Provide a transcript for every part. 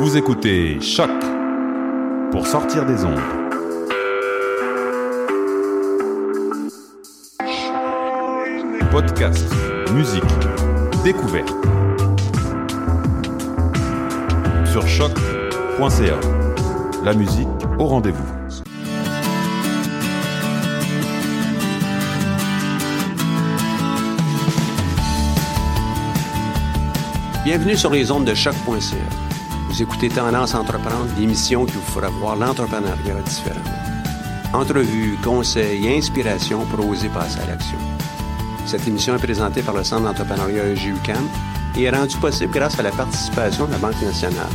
Vous écoutez Choc pour sortir des ondes. Podcast, musique, découverte. Sur choc.ca. La musique au rendez-vous. Bienvenue sur les ondes de choc.ca. Écoutez Tendance Entreprendre, l'émission qui vous fera voir l'entrepreneuriat différemment. Entrevues, conseils et inspirations pour oser passer à l'action. Cette émission est présentée par le Centre d'entrepreneuriat EGUCAM et est rendue possible grâce à la participation de la Banque nationale,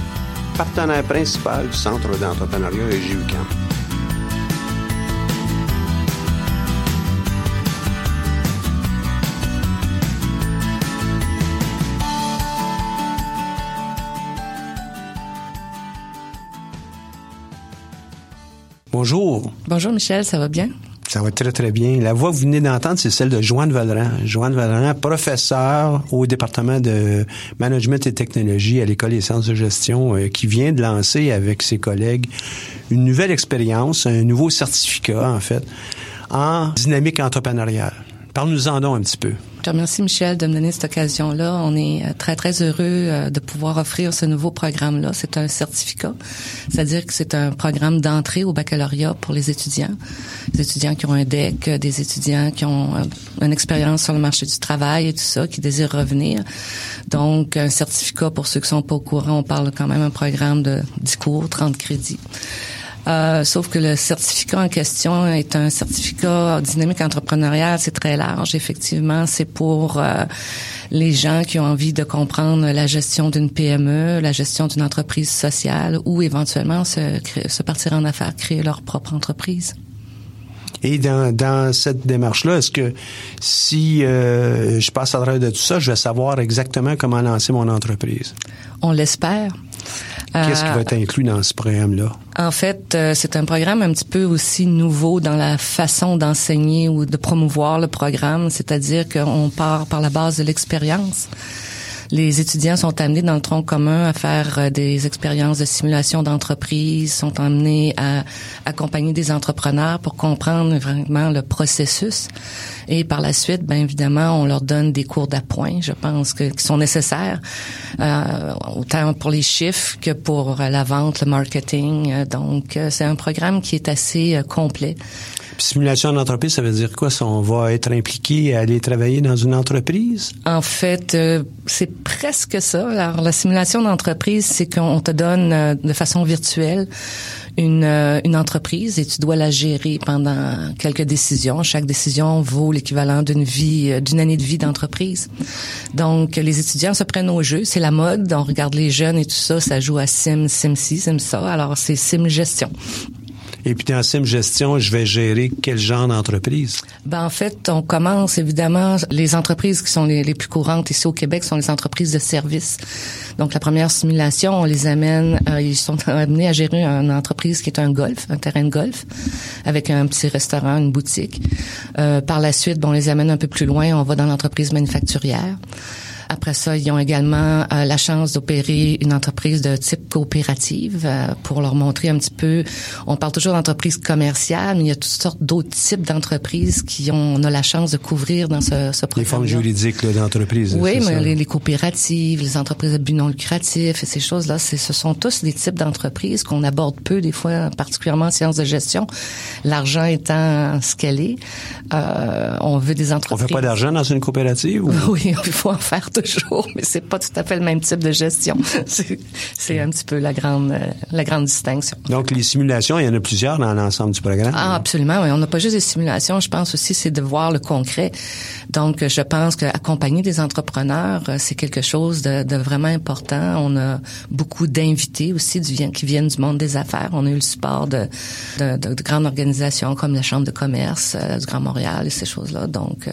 partenaire principal du Centre d'entrepreneuriat EGUCAM. Bonjour. Bonjour Michel, ça va bien? Ça va très, très bien. La voix que vous venez d'entendre, c'est celle de Joanne Valran. Joanne Valran, professeure au département de management et technologie à l'École des sciences de gestion, euh, qui vient de lancer avec ses collègues une nouvelle expérience, un nouveau certificat, en fait, en dynamique entrepreneuriale. Parle-nous-en un petit peu. Je remercie Michel de me donner cette occasion-là. On est euh, très, très heureux euh, de pouvoir offrir ce nouveau programme-là. C'est un certificat, c'est-à-dire que c'est un programme d'entrée au baccalauréat pour les étudiants. Des étudiants qui ont un DEC, des étudiants qui ont euh, une expérience sur le marché du travail et tout ça, qui désirent revenir. Donc, un certificat, pour ceux qui sont pas au courant, on parle quand même d'un programme de 10 cours, 30 crédits. Euh, sauf que le certificat en question est un certificat dynamique entrepreneurial, c'est très large. Effectivement, c'est pour euh, les gens qui ont envie de comprendre la gestion d'une PME, la gestion d'une entreprise sociale ou éventuellement se, se partir en affaires, créer leur propre entreprise. Et dans, dans cette démarche-là, est-ce que si euh, je passe à travers de tout ça, je vais savoir exactement comment lancer mon entreprise? On l'espère. Qu'est-ce qui va être inclus dans ce programme-là? En fait, euh, c'est un programme un petit peu aussi nouveau dans la façon d'enseigner ou de promouvoir le programme, c'est-à-dire qu'on part par la base de l'expérience les étudiants sont amenés dans le tronc commun à faire euh, des expériences de simulation d'entreprise, sont amenés à accompagner des entrepreneurs pour comprendre vraiment le processus. Et par la suite, bien évidemment, on leur donne des cours d'appoint, je pense, que, qui sont nécessaires, euh, autant pour les chiffres que pour la vente, le marketing. Euh, donc, c'est un programme qui est assez complet simulation d'entreprise, ça veut dire quoi? Ça, on va être impliqué à aller travailler dans une entreprise? En fait, euh, c'est presque ça. Alors, la simulation d'entreprise, c'est qu'on te donne euh, de façon virtuelle une, euh, une entreprise et tu dois la gérer pendant quelques décisions. Chaque décision vaut l'équivalent d'une vie, d'une année de vie d'entreprise. Donc, les étudiants se prennent au jeu. C'est la mode. On regarde les jeunes et tout ça. Ça joue à Sim, Sim ci, Sim ça. Alors, c'est Sim gestion. Et puis dans Sim Gestion, je vais gérer quel genre d'entreprise? Ben, en fait, on commence évidemment, les entreprises qui sont les, les, plus courantes ici au Québec sont les entreprises de services. Donc la première simulation, on les amène, euh, ils sont amenés à gérer une entreprise qui est un golf, un terrain de golf, avec un petit restaurant, une boutique. Euh, par la suite, bon, on les amène un peu plus loin, on va dans l'entreprise manufacturière. Après ça, ils ont également euh, la chance d'opérer une entreprise de type coopérative euh, pour leur montrer un petit peu. On parle toujours d'entreprise commerciale, mais il y a toutes sortes d'autres types d'entreprises qui ont, on a la chance de couvrir dans ce, ce programme. Les formes juridiques d'entreprise. Oui, mais les, les, coopératives, les entreprises de but non lucratif et ces choses-là, ce sont tous des types d'entreprises qu'on aborde peu des fois, particulièrement en sciences de gestion. L'argent étant ce qu'elle est, euh, on veut des entreprises. On fait pas d'argent dans une coopérative? Ou... Oui, il faut en faire toujours, mais c'est pas tout à fait le même type de gestion. C'est un petit peu la grande, la grande distinction. Donc, les simulations, il y en a plusieurs dans l'ensemble du programme? Ah, absolument. Oui. On n'a pas juste des simulations. Je pense aussi c'est de voir le concret. Donc, je pense qu'accompagner des entrepreneurs, euh, c'est quelque chose de, de, vraiment important. On a beaucoup d'invités aussi du, qui viennent du monde des affaires. On a eu le support de, de, de grandes organisations comme la Chambre de commerce euh, du Grand Montréal et ces choses-là. Donc, euh,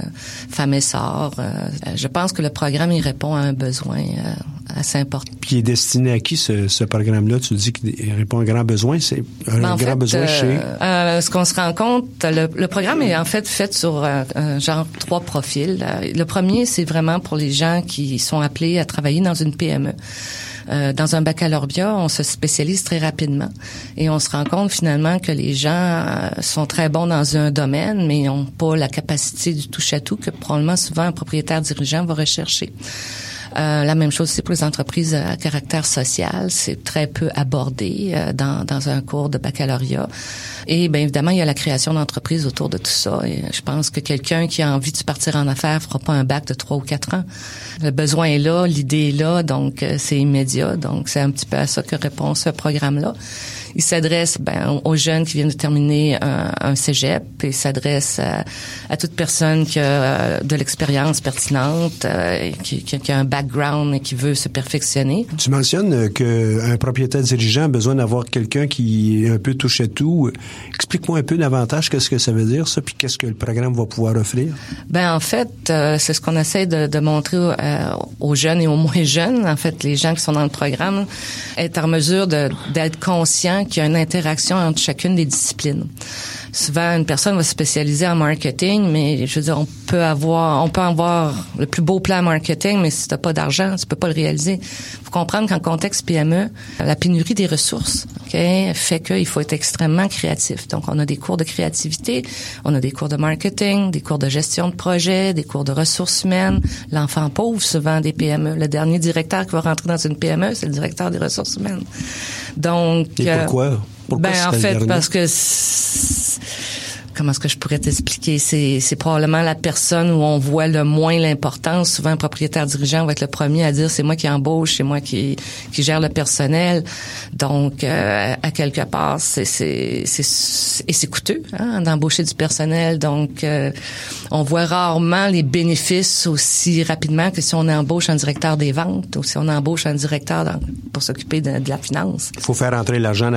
Femmes et Sort. Euh, je pense que le programme il répond à un besoin euh, assez important. Puis il est destiné à qui ce, ce programme-là Tu dis qu'il répond à un grand besoin. C'est un ben, grand fait, besoin chez. Euh, ce qu'on se rend compte, le, le, programme est en fait fait sur euh, genre trois profils. Le premier, c'est vraiment pour les gens qui sont appelés à travailler dans une PME. Euh, dans un baccalauréat, on se spécialise très rapidement et on se rend compte finalement que les gens euh, sont très bons dans un domaine, mais n'ont pas la capacité du touche-à-tout que probablement souvent un propriétaire dirigeant va rechercher. Euh, la même chose c'est pour les entreprises à caractère social. C'est très peu abordé euh, dans, dans un cours de baccalauréat. Et bien évidemment, il y a la création d'entreprises autour de tout ça. Et je pense que quelqu'un qui a envie de partir en affaires fera pas un bac de trois ou quatre ans. Le besoin est là, l'idée est là, donc euh, c'est immédiat. Donc c'est un petit peu à ça que répond ce programme-là. Il s'adresse ben, aux jeunes qui viennent de terminer un, un cégep et s'adresse à, à, toute personne qui a euh, de l'expérience pertinente, qui, qui, a un background et qui veut se perfectionner. Tu mentionnes qu'un propriétaire dirigeant a besoin d'avoir quelqu'un qui est un peu touche à tout. Explique-moi un peu davantage qu'est-ce que ça veut dire, ça, puis qu'est-ce que le programme va pouvoir offrir. Ben en fait, euh, c'est ce qu'on essaie de, de montrer euh, aux jeunes et aux moins jeunes. En fait, les gens qui sont dans le programme être en mesure d'être conscients qu'il y a une interaction entre chacune des disciplines souvent une personne va se spécialiser en marketing, mais je veux dire, on peut avoir, on peut avoir le plus beau plan marketing, mais si t'as pas d'argent, tu peux pas le réaliser. Faut comprendre qu'en contexte PME, la pénurie des ressources, ok, fait qu'il faut être extrêmement créatif. Donc, on a des cours de créativité, on a des cours de marketing, des cours de gestion de projet, des cours de ressources humaines. L'enfant pauvre, souvent des PME. Le dernier directeur qui va rentrer dans une PME, c'est le directeur des ressources humaines. Donc, Et pourquoi? Pourquoi ben, en fait, parce que comment est-ce que je pourrais t'expliquer? C'est, c'est probablement la personne où on voit le moins l'importance. Souvent, un propriétaire dirigeant va être le premier à dire c'est moi qui embauche, c'est moi qui, qui gère le personnel. Donc, euh, à quelque part, c'est, c'est, c'est, et c'est coûteux hein, d'embaucher du personnel. Donc, euh, on voit rarement les bénéfices aussi rapidement que si on embauche un directeur des ventes ou si on embauche un directeur pour s'occuper de, de, la finance. Il faut faire entrer l'argent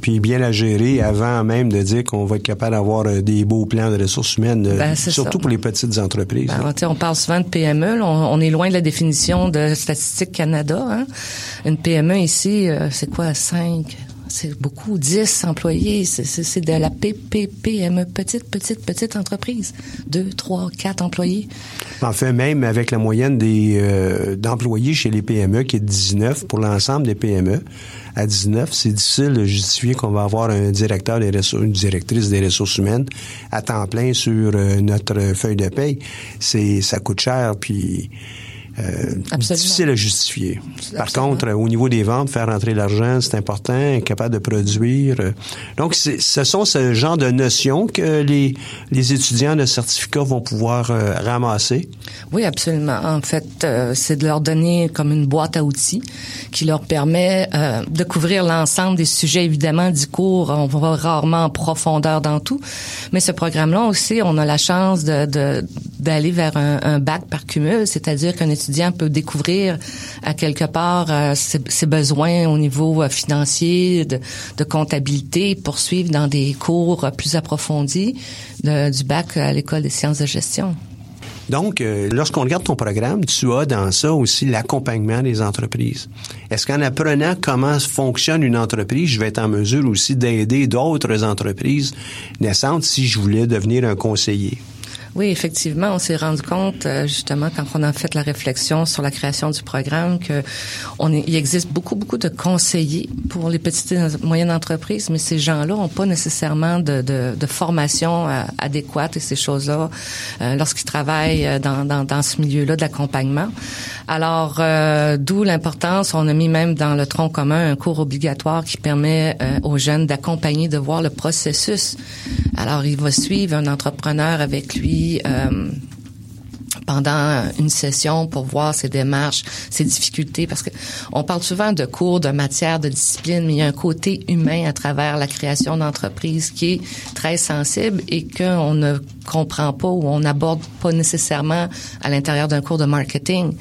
puis bien la gérer avant même de dire qu'on va être capable d'avoir euh, des beaux plans de ressources humaines, ben, surtout ça. pour les petites entreprises. Ben, on parle souvent de PME. on, on, est loin de la définition de Statistique Canada. Hein. Une PME ici, euh, c'est quoi, 5, c'est beaucoup, 10 employés, c'est de la PPPME, petite, petite, petite entreprise. 2, 3, 4 employés. En fait, même avec la moyenne des euh, d'employés chez les PME qui est 19 pour l'ensemble des PME, à 19, c'est difficile de justifier qu'on va avoir un directeur des ressources, une directrice des ressources humaines à temps plein sur euh, notre feuille de paye. C'est ça coûte cher puis euh, difficile à justifier. Par Absolument. contre, au niveau des ventes, faire rentrer l'argent, c'est important, capable de produire. Donc, ce sont ce genre de notions que les, les étudiants de certificat vont pouvoir euh, ramasser. Oui, absolument. En fait, euh, c'est de leur donner comme une boîte à outils qui leur permet euh, de couvrir l'ensemble des sujets, évidemment, du cours. On va rarement en profondeur dans tout. Mais ce programme-là aussi, on a la chance de, d'aller vers un, un bac par cumul, c'est-à-dire qu'un étudiant peut découvrir à quelque part euh, ses, besoins au niveau euh, financier, de, comptabilité, poursuivre dans des cours plus approfondis du bac à l'école des sciences de gestion. Donc, euh, lorsqu'on regarde ton programme, tu as dans ça aussi l'accompagnement des entreprises. Est-ce qu'en apprenant comment fonctionne une entreprise, je vais être en mesure aussi d'aider d'autres entreprises naissantes si je voulais devenir un conseiller? Oui, effectivement, on s'est rendu compte euh, justement quand on a fait la réflexion sur la création du programme que on est, il existe beaucoup beaucoup de conseillers pour les petites et moyennes entreprises, mais ces gens-là n'ont pas nécessairement de, de, de formation euh, adéquate et ces choses-là euh, lorsqu'ils travaillent euh, dans, dans, dans ce milieu-là de l'accompagnement. Alors, euh, d'où l'importance, on a mis même dans le tronc commun un cours obligatoire qui permet aux jeunes d'accompagner, de voir le processus. Alors, il va suivre un entrepreneur avec lui euh, pendant une session pour voir ses démarches, ses difficultés, parce que on parle souvent de cours, de matière, de discipline, mais il y a un côté humain à travers la création d'entreprise qui est très sensible et qu'on ne comprend pas ou on n'aborde pas nécessairement à l'intérieur d'un cours de marketing.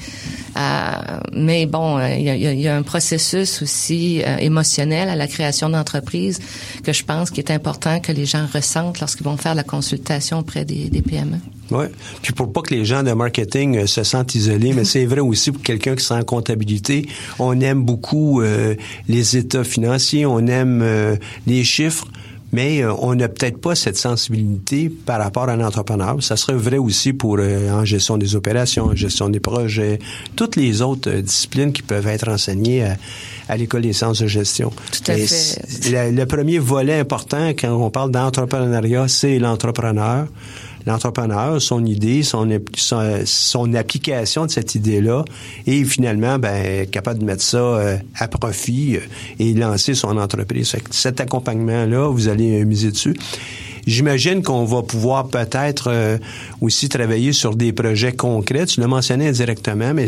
Euh, mais bon, il y, a, il y, a, un processus aussi euh, émotionnel à la création d'entreprise que je pense qu'il est important que les gens ressentent lorsqu'ils vont faire la consultation auprès des, des PME. Oui. Puis pour pas que les gens de marketing euh, se sentent isolés, mais c'est vrai aussi pour quelqu'un qui sent en comptabilité, on aime beaucoup euh, les états financiers, on aime euh, les chiffres, mais euh, on n'a peut-être pas cette sensibilité par rapport à l'entrepreneur. Ça serait vrai aussi pour euh, en gestion des opérations, en gestion des projets, toutes les autres euh, disciplines qui peuvent être enseignées à, à l'école des sciences de gestion. Tout à Et fait. le premier volet important quand on parle d'entrepreneuriat, c'est l'entrepreneur. L'entrepreneur, son idée, son, son, application de cette idée-là, et finalement, ben, capable de mettre ça euh, à profit euh, et lancer son entreprise. Cet accompagnement-là, vous allez miser dessus. J'imagine qu'on va pouvoir peut-être euh, aussi travailler sur des projets concrets. Tu l'as mentionné indirectement, mais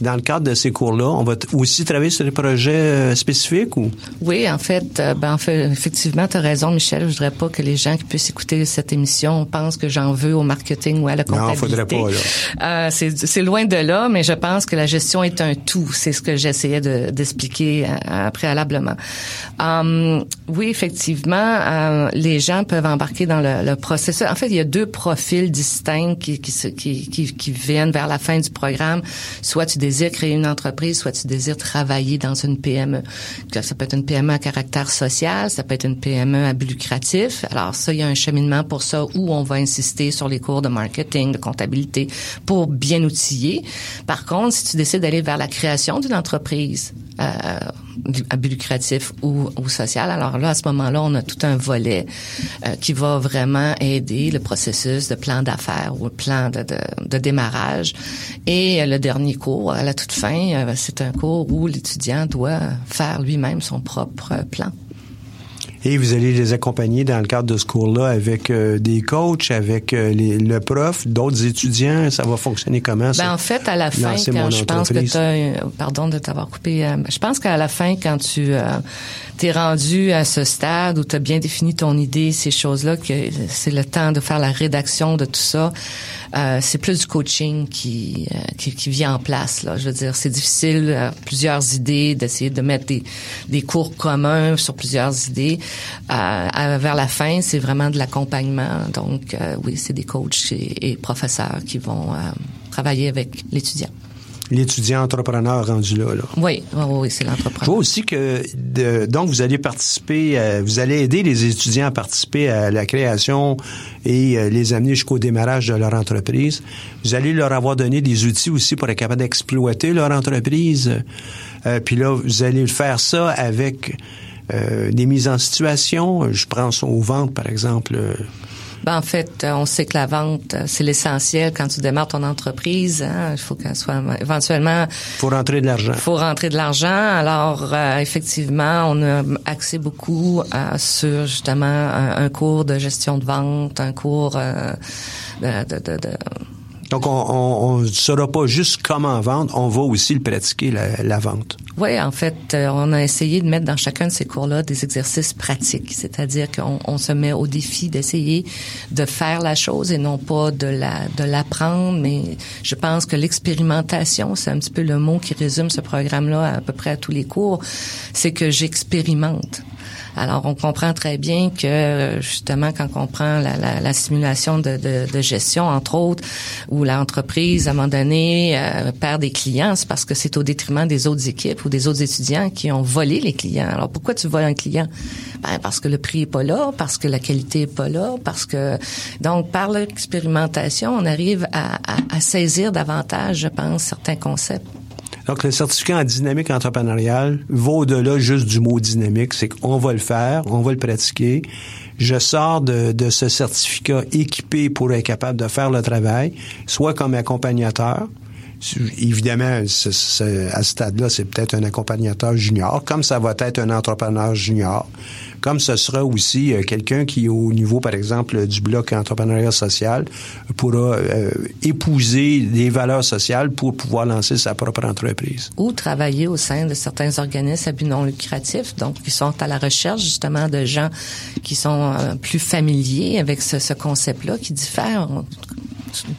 dans le cadre de ces cours-là, on va aussi travailler sur des projets euh, spécifiques ou? Oui, en fait, euh, ben, en fait, effectivement, tu as raison, Michel. Je voudrais pas que les gens qui puissent écouter cette émission pensent que j'en veux au marketing ou à la Non, comptabilité. faudrait pas, Euh, c'est, loin de là, mais je pense que la gestion est un tout. C'est ce que j'essayais de, d'expliquer préalablement. Hum, oui, effectivement, euh, les gens peuvent embarquer dans le, le processus. En fait, il y a deux profils distincts qui, qui, qui, qui, qui viennent vers la fin du programme. Soit tu désires créer une entreprise, soit tu désires travailler dans une PME. Ça peut être une PME à caractère social, ça peut être une PME à but lucratif. Alors ça, il y a un cheminement pour ça où on va insister sur les cours de marketing, de comptabilité pour bien outiller. Par contre, si tu décides d'aller vers la création d'une entreprise, à but lucratif ou, social. Alors là, à ce moment-là, on a tout un volet euh, qui va vraiment aider le processus de plan d'affaires ou plan de, de, démarrage. Et euh, le dernier cours, à la toute fin, euh, c'est un cours où l'étudiant doit faire lui-même son propre euh, plan. Et vous allez les accompagner dans le cadre de ce cours-là avec euh, des coachs, avec euh, les- le prof, d'autres étudiants. Ça va fonctionner comment? Ça? Ben, en fait, à la fin, quand je pense que tu pardon de t'avoir coupé, euh, je pense qu'à la fin, quand tu euh, t'es rendu à ce stade où tu as bien défini ton idée, ces choses-là, que c'est le temps de faire la rédaction de tout ça, euh, c'est plus du coaching qui, euh, qui, qui vient en place. Là. Je veux dire, c'est difficile, euh, plusieurs idées, d'essayer de mettre des, des cours communs sur plusieurs idées. Euh, vers la fin, c'est vraiment de l'accompagnement. Donc, euh, oui, c'est des coachs et, et professeurs qui vont euh, travailler avec l'étudiant. L'étudiant entrepreneur rendu là. là. Oui, oui, oui, c'est Je vois l'entrepreneur. aussi que de- donc vous allez participer, euh, vous allez aider les étudiants à participer à la création et euh, les amener jusqu'au démarrage de leur entreprise. Vous allez leur avoir donné des outils aussi pour être capable d'exploiter leur entreprise. Euh, puis là, vous allez faire ça avec euh, des mises en situation. Je pense aux ventes, par exemple. Ben, en fait, euh, on sait que la vente, euh, c'est l'essentiel quand tu démarres ton entreprise. hein. Il faut qu'elle soit éventuellement pour rentrer de l'argent. Il faut rentrer de l'argent. Alors, euh, effectivement, on a axé beaucoup euh, sur justement un, un cours de gestion de vente, un cours euh, de, de, de, de- Donc, on ne saura pas juste comment vendre, on va aussi le pratiquer, la, vente. Oui, en fait, euh, on a essayé de mettre dans chacun de ces cours-là des exercices pratiques, c'est-à-dire qu'on on se met au défi d'essayer de faire la chose et non pas de la de l'apprendre. Mais je pense que l'expérimentation, c'est un petit peu le mot qui résume ce programme-là à peu près à tous les cours, c'est que j'expérimente. Alors, on comprend très bien que justement, quand on prend la, la, la simulation de, gestion, entre autres, où l'entreprise, à un moment donné, euh, perd des clients, c'est parce que c'est au détriment des autres équipes ou des autres étudiants qui ont volé les clients. Alors, pourquoi tu voles un client? Ben, parce que le prix est pas là, parce que la qualité est pas là, parce que... Donc, par l'expérimentation, on arrive à, à, à saisir davantage, je pense, certains concepts. Donc, le certificat en dynamique entrepreneuriale va au-delà juste du mot dynamique. C'est qu'on va le faire, on va le pratiquer. Je sors de, de ce certificat équipé pour être capable de faire le travail, soit comme accompagnateur. Évidemment, à ce stade-là, c'est peut-être un accompagnateur junior, comme ça va être un entrepreneur junior, comme ce sera aussi euh, quelqu'un qui, au niveau, par exemple, du bloc entrepreneuriat social, pourra euh, épouser des valeurs sociales pour pouvoir lancer sa propre entreprise. Ou travailler au sein de certains organismes à but non lucratif, donc qui sont à la recherche justement de gens qui sont euh, plus familiers avec ce, ce concept-là, qui diffèrent,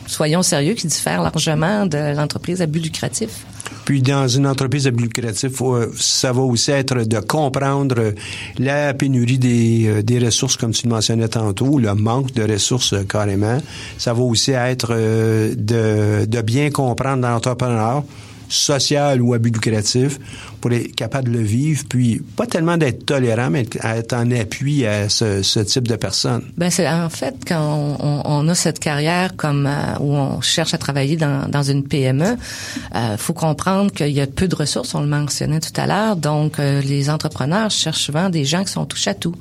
soyons sérieux, qui diffèrent largement de l'entreprise à but lucratif. Puis dans une entreprise à but lucratif, ça va aussi être de comprendre la pénurie des, des ressources, comme tu le mentionnais tantôt, le manque de ressources carrément. Ça va aussi être de, de bien comprendre l'entrepreneur social ou à but lucratif pour être capable de le vivre, puis pas tellement d'être tolérant, mais être en appui à ce, ce type de personnes. Ben c'est en fait quand on, on, a cette carrière comme euh, où on cherche à travailler dans, dans une PME, euh, faut comprendre qu'il y a peu de ressources, on le mentionnait tout à l'heure, donc euh, les entrepreneurs cherchent souvent des gens qui sont touche à tout.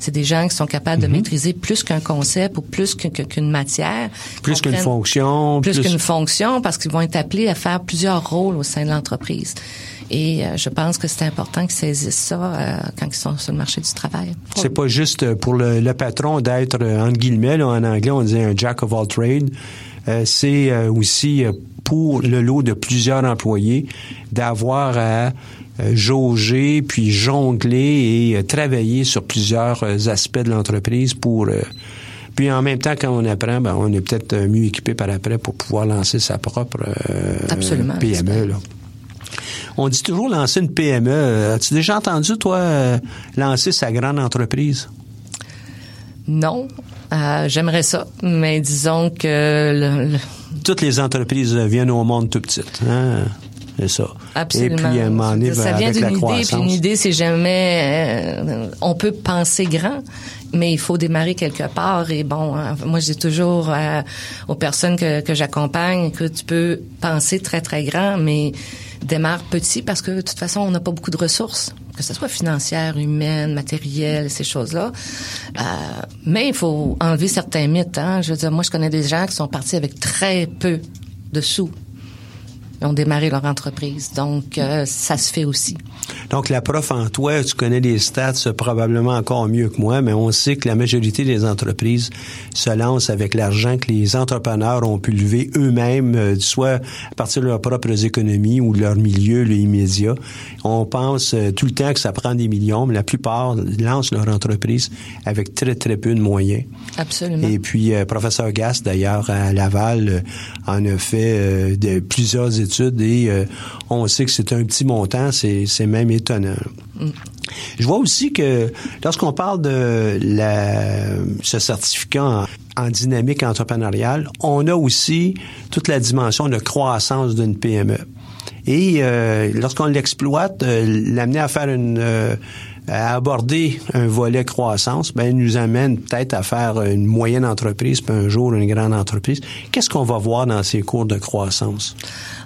C'est des gens qui sont capables de mhm. maîtriser plus qu'un concept ou plus qu'une matière, plus qu'une fonction, plus, qu'une fonction parce qu'ils vont être appelés à faire plusieurs rôles au sein de l'entreprise. Et euh, je pense que c'est important qu'ils saisissent ça euh, quand ils sont sur le marché du travail. C'est pas juste pour le, le patron d'être, euh, entre guillemets, en anglais, on dit un jack of all trades. c'est aussi pour le lot de plusieurs employés d'avoir à jauger, puis jongler et travailler sur plusieurs aspects de l'entreprise pour... puis en même temps, quand on apprend, ben, on est peut-être mieux équipé par après pour pouvoir lancer sa propre PME. Là. On dit toujours lancer une PME. As-tu déjà entendu, toi, euh, lancer sa grande entreprise? Non. Euh, j'aimerais ça, mais disons que... Toutes les entreprises viennent au monde tout petites. Hein? C'est ça. Absolument. Et puis, un ça vient d'une idée, puis une idée, c'est jamais... Euh, on peut penser grand, mais il faut démarrer quelque part. Et bon, hein, moi, je dis toujours aux personnes que, que j'accompagne que tu peux penser très, très grand, mais démarre petit parce que de toute façon, on n'a pas beaucoup de ressources, que ce soit financières, humaines, matérielles, ces choses-là. Euh, mais il faut enlever certains mythes. Hein. Je veux dire, moi, je connais des gens qui sont partis avec très peu de sous ils ont démarré leur entreprise. Donc, euh, ça se fait aussi. Donc, la prof en toi, tu connais les stats probablement encore mieux que moi, mais on sait que la majorité des entreprises se lancent avec l'argent que les entrepreneurs ont pu lever eux-mêmes, euh, soit à partir de leurs propres économies ou de leur milieu, le immédiat. On pense euh, tout le temps que ça prend des millions, mais la plupart lancent leur entreprise avec très, très peu de moyens. Absolument. Et puis, professeur Gass, d'ailleurs, à Laval, en a fait de plusieurs études et euh, on sait que c'est un petit montant, c'est, même étonnant. Je vois aussi que lorsqu'on parle de ce certificat en, dynamique entrepreneuriale, on a aussi toute la dimension de croissance d'une PME. Et euh, lorsqu'on l'exploite, euh, l'amener à faire une aborder un volet croissance, ben, nous amène peut-être à faire une moyenne entreprise, puis un jour une grande entreprise. Qu'est-ce qu'on va voir dans ces cours de croissance?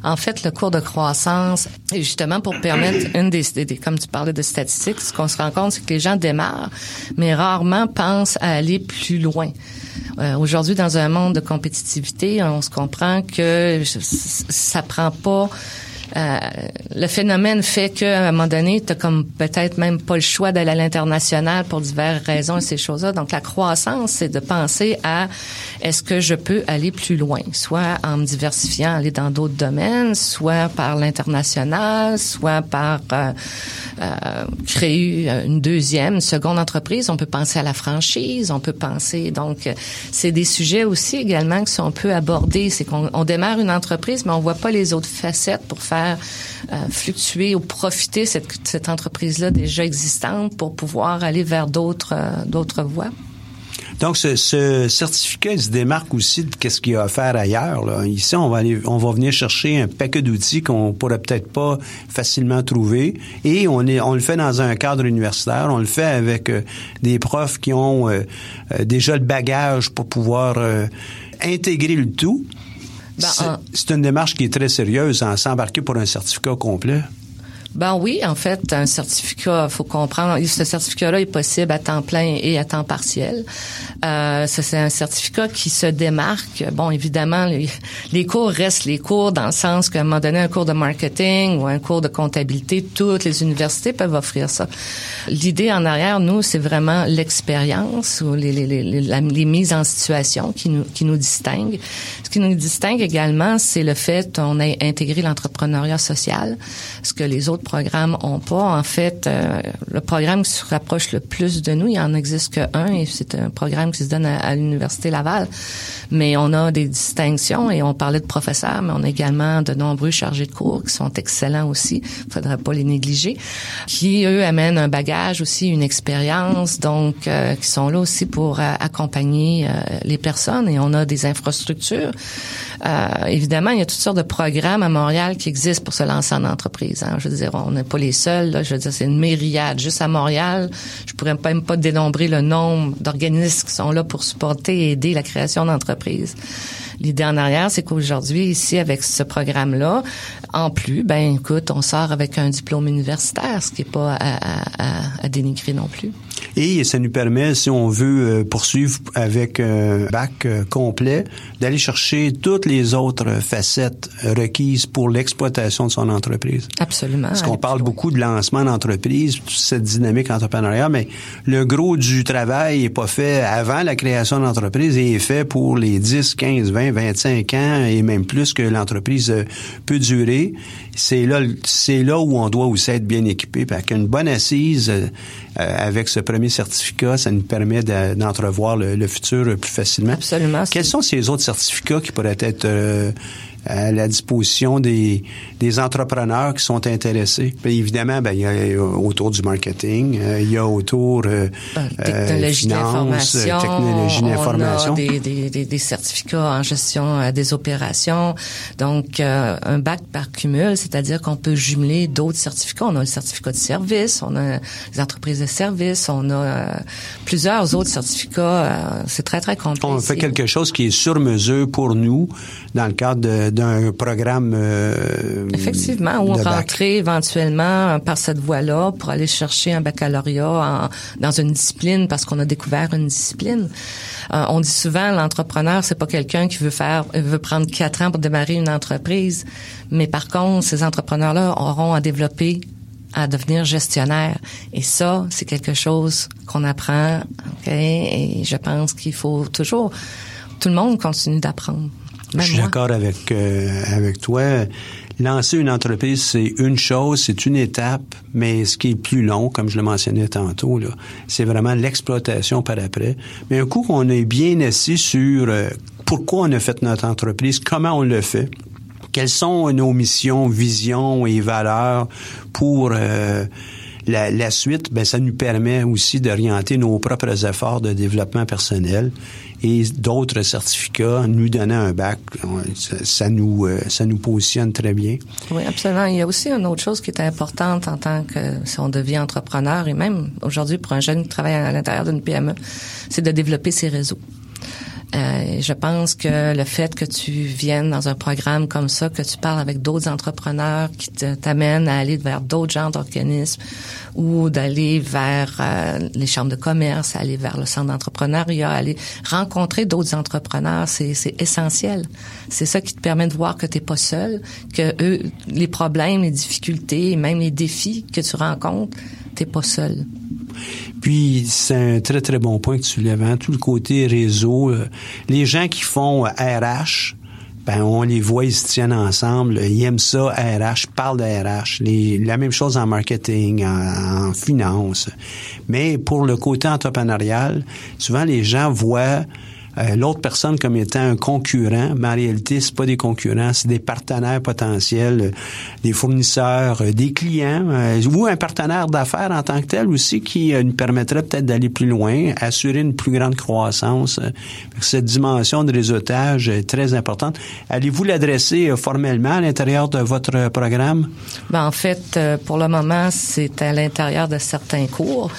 En fait, le cours de croissance, justement pour permettre une des, des, comme tu parlais de statistiques, ce qu'on se rend compte, c'est que les gens démarrent, mais rarement pensent à aller plus loin. Euh, Aujourd'hui, dans un monde de compétitivité, on se comprend que ça prend pas euh, le phénomène fait qu'à un moment donné, tu comme peut-être même pas le choix d'aller à l'international pour diverses raisons et ces choses-là. Donc, la croissance, c'est de penser à est-ce que je peux aller plus loin, soit en me diversifiant, aller dans d'autres domaines, soit par l'international, soit par euh, euh, créer une deuxième, une seconde entreprise. On peut penser à la franchise, on peut penser donc c'est des sujets aussi également que si on peut aborder, c'est qu'on démarre une entreprise, mais on voit pas les autres facettes pour faire euh, fluctuer ou profiter cette, cette entreprise-là déjà existante pour pouvoir aller vers d'autres euh, d'autres voies? Donc, ce, ce, certificat, se démarque aussi de ce qu'il y a à faire ailleurs. Ici, on va on va venir chercher un paquet d'outils qu'on pourrait peut-être pas facilement trouver, et on est, on le fait dans un cadre universitaire. On le fait avec euh, des profs qui ont déjà le bagage pour pouvoir intégrer le tout. Ben, c'est une démarche qui est très sérieuse, en s'embarquer pour un certificat complet. Ben oui, en fait, un certificat, faut comprendre, ce certificat-là est possible à temps plein et à temps partiel. Euh, c'est un certificat qui se démarque. Bon, évidemment, les, cours restent les cours dans le sens qu'à un moment donné, un cours de marketing ou un cours de comptabilité, toutes les universités peuvent offrir ça. L'idée en arrière, nous, c'est vraiment l'expérience ou les, les, les, les, mises en situation qui nous, qui nous distinguent. Ce qui nous distingue également, c'est le fait qu'on ait intégré l'entrepreneuriat social, ce que les autres programmes ont pas. En fait, euh, le programme qui se rapproche le plus de nous, il en existe qu'un et c'est un programme qui se donne à, l'Université Laval. Mais on a des distinctions et on parlait de professeurs, mais on a également de nombreux chargés de cours qui sont excellents aussi. Il faudrait pas les négliger. Qui, eux, amènent un bagage aussi, une expérience, donc euh, qui sont là aussi pour euh, accompagner les personnes et on a des infrastructures. évidemment, il y a toutes sortes de programmes à Montréal qui existent pour se lancer en entreprise. Hein. Je veux dire, on n'est pas les seuls. Je veux dire, c'est une myriade. Juste à Montréal, je pourrais même pas dénombrer le nombre d'organismes qui sont là pour supporter et aider la création d'entreprises. L'idée en arrière, c'est qu'aujourd'hui, ici, avec ce programme-là, en plus, ben écoute, on sort avec un diplôme universitaire, ce qui est pas à dénigrer non plus. Et ça nous permet, si on veut euh, poursuivre avec un bac euh, complet, d'aller chercher toutes les autres facettes requises pour l'exploitation de son entreprise. Absolument. Parce qu'on parle beaucoup de lancement d'entreprise, cette dynamique entrepreneuriale, mais le gros du travail est pas fait avant la création de l'entreprise et est fait pour les 10, 15, 20, 25 ans et même plus que l'entreprise euh, peut durer. C'est là, c'est là où on doit aussi être bien équipé. Parce qu'une bonne assise avec ce premier certificat, ça nous permet d'entrevoir le, futur plus facilement. Absolument. Quels sont ces autres certificats qui pourraient être euh, à la disposition des, des entrepreneurs qui sont intéressés. Bien, évidemment, ben, il y a autour du marketing, euh, il y a autour euh, ben, technologie d'information, technologie d'information. Des, des, des, des, certificats en gestion euh, des opérations. Donc, un bac par cumul, c'est-à-dire qu'on peut jumeler d'autres certificats. On a le certificat de service, on a les entreprises de service, on a plusieurs autres certificats. C'est très, très complet. On fait quelque chose qui est sur mesure pour nous dans le cadre de d'un programme. Euh, Effectivement, ou rentrer éventuellement par cette voie-là pour aller chercher un baccalauréat dans une discipline parce qu'on a découvert une discipline. Euh, on dit souvent l'entrepreneur c'est pas quelqu'un qui veut faire veut prendre quatre ans pour démarrer une entreprise, mais par contre ces entrepreneurs-là auront à développer à devenir gestionnaire. Et ça, c'est quelque chose qu'on apprend. Et je pense qu'il faut toujours, tout le monde continue d'apprendre. Je suis d'accord avec euh, avec toi. Lancer une entreprise, c'est une chose, c'est une étape, mais ce qui est plus long, comme je le mentionnais tantôt, là, c'est vraiment l'exploitation par après. Mais un coup qu'on est bien assis sur euh, pourquoi on a fait notre entreprise, comment on le fait, quelles sont nos missions, visions et valeurs pour euh, la, la, suite, ben, ça nous permet aussi d'orienter nos propres efforts de développement personnel et d'autres certificats, nous donnant un bac, ça, nous euh, ça nous positionne très bien. Oui, absolument. Il y a aussi une autre chose qui est importante en tant que si on devient entrepreneur et même aujourd'hui pour un jeune qui travaille à l'intérieur d'une PME, c'est de développer ses réseaux. Euh, je pense que le fait que tu viennes dans un programme comme ça, que tu parles avec d'autres entrepreneurs qui t'amènent à aller vers d'autres genres d'organismes ou d'aller vers euh, les chambres de commerce, aller vers le centre d'entrepreneuriat, aller rencontrer d'autres entrepreneurs, c'est essentiel. C'est ça qui te permet de voir que tu n'es pas seul, que eux, les problèmes, les difficultés, même les défis que tu rencontres, t'es pas seul. Puis c'est un très très bon point que tu lèves, hein, tout le côté réseau. Euh, les gens qui font RH, ben on les voit, ils se tiennent ensemble, ils aiment ça, RH, parlent de RH. la même chose en marketing, en, en finance. Mais pour le côté entrepreneurial, souvent les gens voient euh, l'autre personne comme étant un concurrent, mais en réalité, c'est pas des concurrents, c'est des partenaires potentiels, euh, des fournisseurs, euh, des clients, ou un partenaire d'affaires en tant que tel aussi qui nous permettrait peut-être d'aller plus loin, assurer une plus grande croissance. Cette dimension de réseautage est très importante. Allez-vous l'adresser formellement à l'intérieur de votre programme? Ben, en fait, pour le moment, c'est à l'intérieur de certains cours.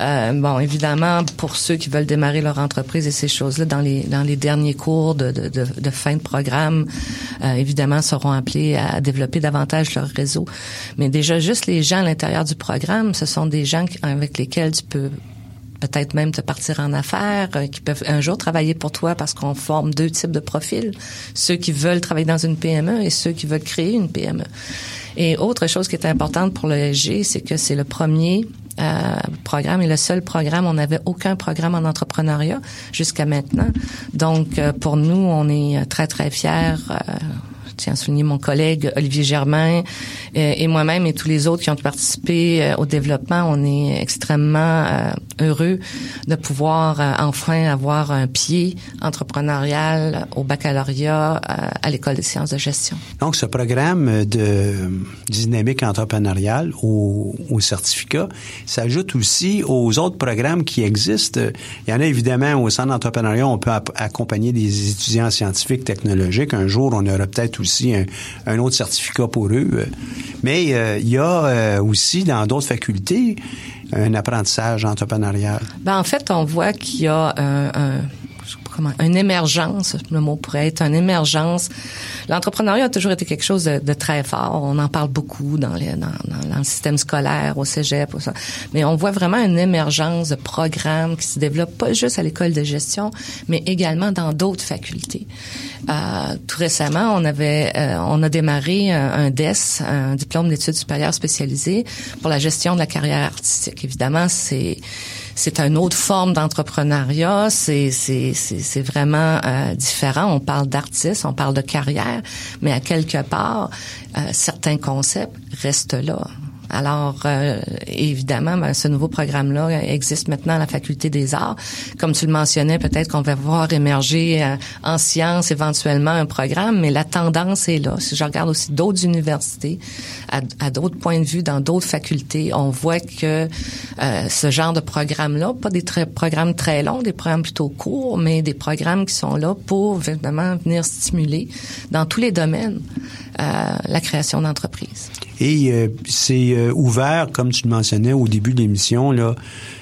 Euh, bon, évidemment, pour ceux qui veulent démarrer leur entreprise et ces choses-là, dans les dans les derniers cours de, de, de, fin de programme, euh, évidemment, seront appelés à développer davantage leur réseau. Mais déjà, juste les gens à l'intérieur du programme, ce sont des gens avec lesquels tu peux peut-être même te partir en affaires, euh, qui peuvent un jour travailler pour toi parce qu'on forme deux types de profils. Ceux qui veulent travailler dans une PME et ceux qui veulent créer une PME. Et autre chose qui est importante pour le SG, c'est que c'est le premier euh, programme et le seul programme. On n'avait aucun programme en entrepreneuriat jusqu'à maintenant. Donc, euh, pour nous, on est très, très fiers. Euh, tiens à souligner mon collègue Olivier Germain et, moi-même et tous les autres qui ont participé au développement. On est extrêmement heureux de pouvoir enfin avoir un pied entrepreneurial au baccalauréat à l'école des sciences de gestion. Donc, ce programme de dynamique entrepreneuriale au, certificat, s'ajoute aussi aux autres programmes qui existent. Il y en a évidemment au centre d'entrepreneuriat, on peut accompagner des étudiants scientifiques, technologiques. Un jour, on aura peut-être être aussi un, autre certificat pour eux. Mais euh, il y a euh, aussi dans d'autres facultés un apprentissage entrepreneurial. Ben, en fait, on voit qu'il y a un comment, une émergence, le mot pourrait être une émergence. L'entrepreneuriat a toujours été quelque chose de, très fort. On en parle beaucoup dans, les, dans, dans, le système scolaire, au cégep, ça. mais on voit vraiment une émergence de programmes qui se développent pas juste à l'école de gestion, mais également dans d'autres facultés. Euh, tout récemment, on avait, euh, on a démarré un, un, DES, un diplôme d'études supérieures spécialisées pour la gestion de la carrière artistique. Évidemment, c'est c'est une autre forme d'entrepreneuriat. C'est vraiment euh, différent. On parle d'artistes, on parle de carrière, mais à quelque part, euh, certains concepts restent là. Alors, euh, évidemment, ben, ce nouveau programme-là existe maintenant à la Faculté des arts. Comme tu le mentionnais, peut-être qu'on va voir émerger euh, en sciences éventuellement un programme, mais la tendance est là. Si je regarde aussi d'autres universités, à, d'autres points de vue, dans d'autres facultés, on voit que euh, ce genre de programme-là, pas des programmes très longs, des programmes plutôt courts, mais des programmes qui sont là pour évidemment venir stimuler dans tous les domaines la création d'entreprises. Et euh, c'est euh, ouvert, comme tu le mentionnais au début de l'émission, là,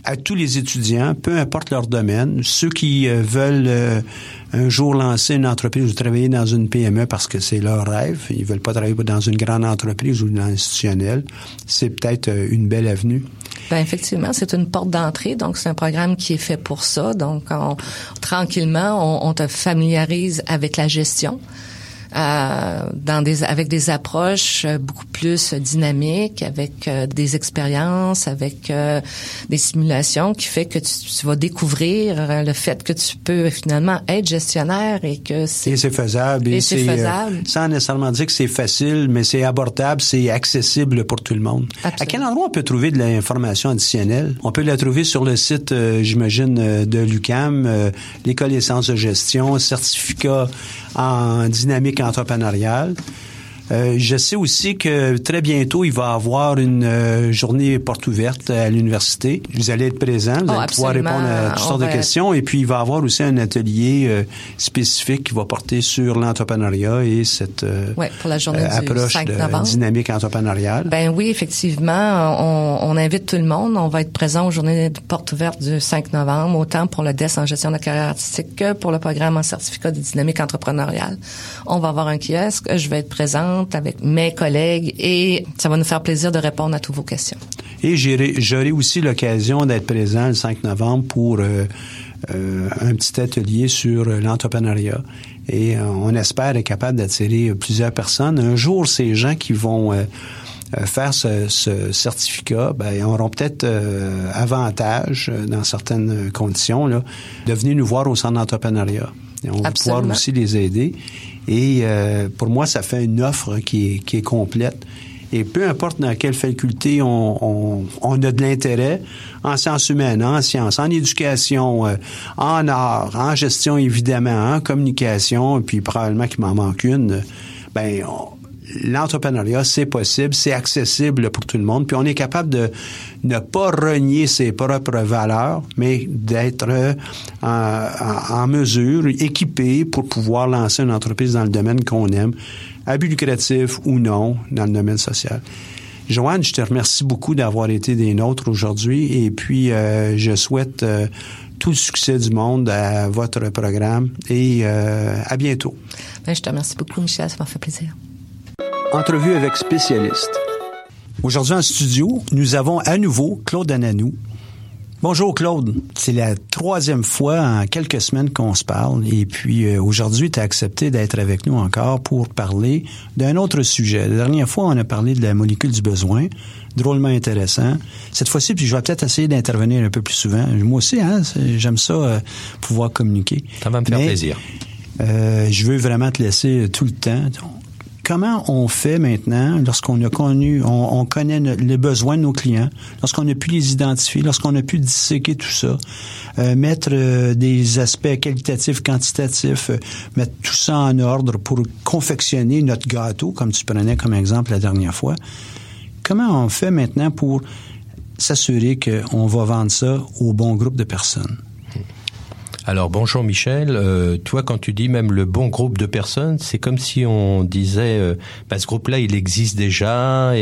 à tous les étudiants, peu importe leur domaine. Ceux qui euh, veulent un jour lancer une entreprise ou travailler dans une PME parce que c'est leur rêve, ils veulent pas travailler dans une grande entreprise ou dans l'institutionnel, c'est peut-être une belle avenue. Ben effectivement, c'est une porte d'entrée, donc c'est un programme qui est fait pour ça. Donc, on, tranquillement, on, on te familiarise avec la gestion. Euh, dans des avec des approches euh, beaucoup plus dynamiques, avec euh, des expériences, avec des simulations, qui fait que tu, vas découvrir le fait que tu peux finalement être gestionnaire et que c'est et c'est faisable et, c'est faisable. sans nécessairement dire que c'est facile, mais c'est abordable, c'est accessible pour tout le monde. À quel endroit on peut trouver de l'information additionnelle? On peut la trouver sur le site, j'imagine, de l'UCAM, l'école des sciences de gestion, certificat en dynamique entrepreneuriale. Euh, je sais aussi que très bientôt, il va y avoir une euh, journée porte ouverte à l'université. Vous allez être présent, vous oh, allez pouvoir répondre à toutes sortes de questions. Et puis, il va y avoir aussi un atelier euh, spécifique qui va porter sur l'entrepreneuriat et cette ouais, pour la journée approche de dynamique entrepreneuriale. Ben oui, effectivement, on, on, invite tout le monde. On va être présent aux journées de porte ouverte du 5 novembre, autant pour le DES en gestion de carrière artistique que pour le programme en certificat de dynamique entrepreneuriale. On va avoir un kiosque. Je vais être présent avec mes collègues et ça va nous faire plaisir de répondre à toutes vos questions. Et j'aurai aussi l'occasion d'être présent le 5 novembre pour euh, euh, un petit atelier sur l'entrepreneuriat. Et euh, on espère être capable d'attirer plusieurs personnes. Un jour, ces gens qui vont faire ce, certificat, ben, auront peut-être avantage, dans certaines conditions, là, de venir nous voir au centre d'entrepreneuriat. on va pouvoir aussi les aider. Et euh, pour moi, ça fait une offre qui est, qui est complète. Et peu importe dans quelle faculté on, on, on a de l'intérêt, en sciences humaines, en sciences, en éducation, euh, en art, en gestion évidemment, en communication, puis probablement qu'il m'en manque une, ben l'entrepreneuriat, c'est possible, c'est accessible pour tout le monde, puis on est capable de ne pas renier ses propres valeurs, mais d'être euh, en, mesure, équipé pour pouvoir lancer une entreprise dans le domaine qu'on aime, à but lucratif ou non, dans le domaine social. Joanne, je te remercie beaucoup d'avoir été des nôtres aujourd'hui et puis euh, je souhaite euh, tout le succès du monde à votre programme et à bientôt. Ben, je te remercie beaucoup, Michel, ça m'a fait plaisir. Entrevue avec spécialiste. Aujourd'hui en studio, nous avons à nouveau Claude Ananou. Bonjour Claude, c'est la troisième fois en quelques semaines qu'on se parle et puis euh, aujourd'hui tu as accepté d'être avec nous encore pour parler d'un autre sujet. La dernière fois on a parlé de la molécule du besoin, drôlement intéressant. Cette fois-ci, puis je vais peut-être essayer d'intervenir un peu plus souvent. Moi aussi, hein, j'aime ça euh, pouvoir communiquer. Ça va me faire plaisir. Euh, je veux vraiment te laisser tout le temps comment on fait maintenant lorsqu'on a connu, on, connaît les besoins de nos clients, lorsqu'on a pu les identifier, lorsqu'on a pu disséquer tout ça, euh, mettre euh, des aspects qualitatifs, quantitatifs, euh, mettre tout ça en ordre pour confectionner notre gâteau, comme tu prenais comme exemple la dernière fois. Comment on fait maintenant pour s'assurer qu'on va vendre ça au bon groupe de personnes? Alors bonjour Michel, euh, toi quand tu dis même le bon groupe de personnes, c'est comme si on disait euh, bah, ce groupe-là il existe déjà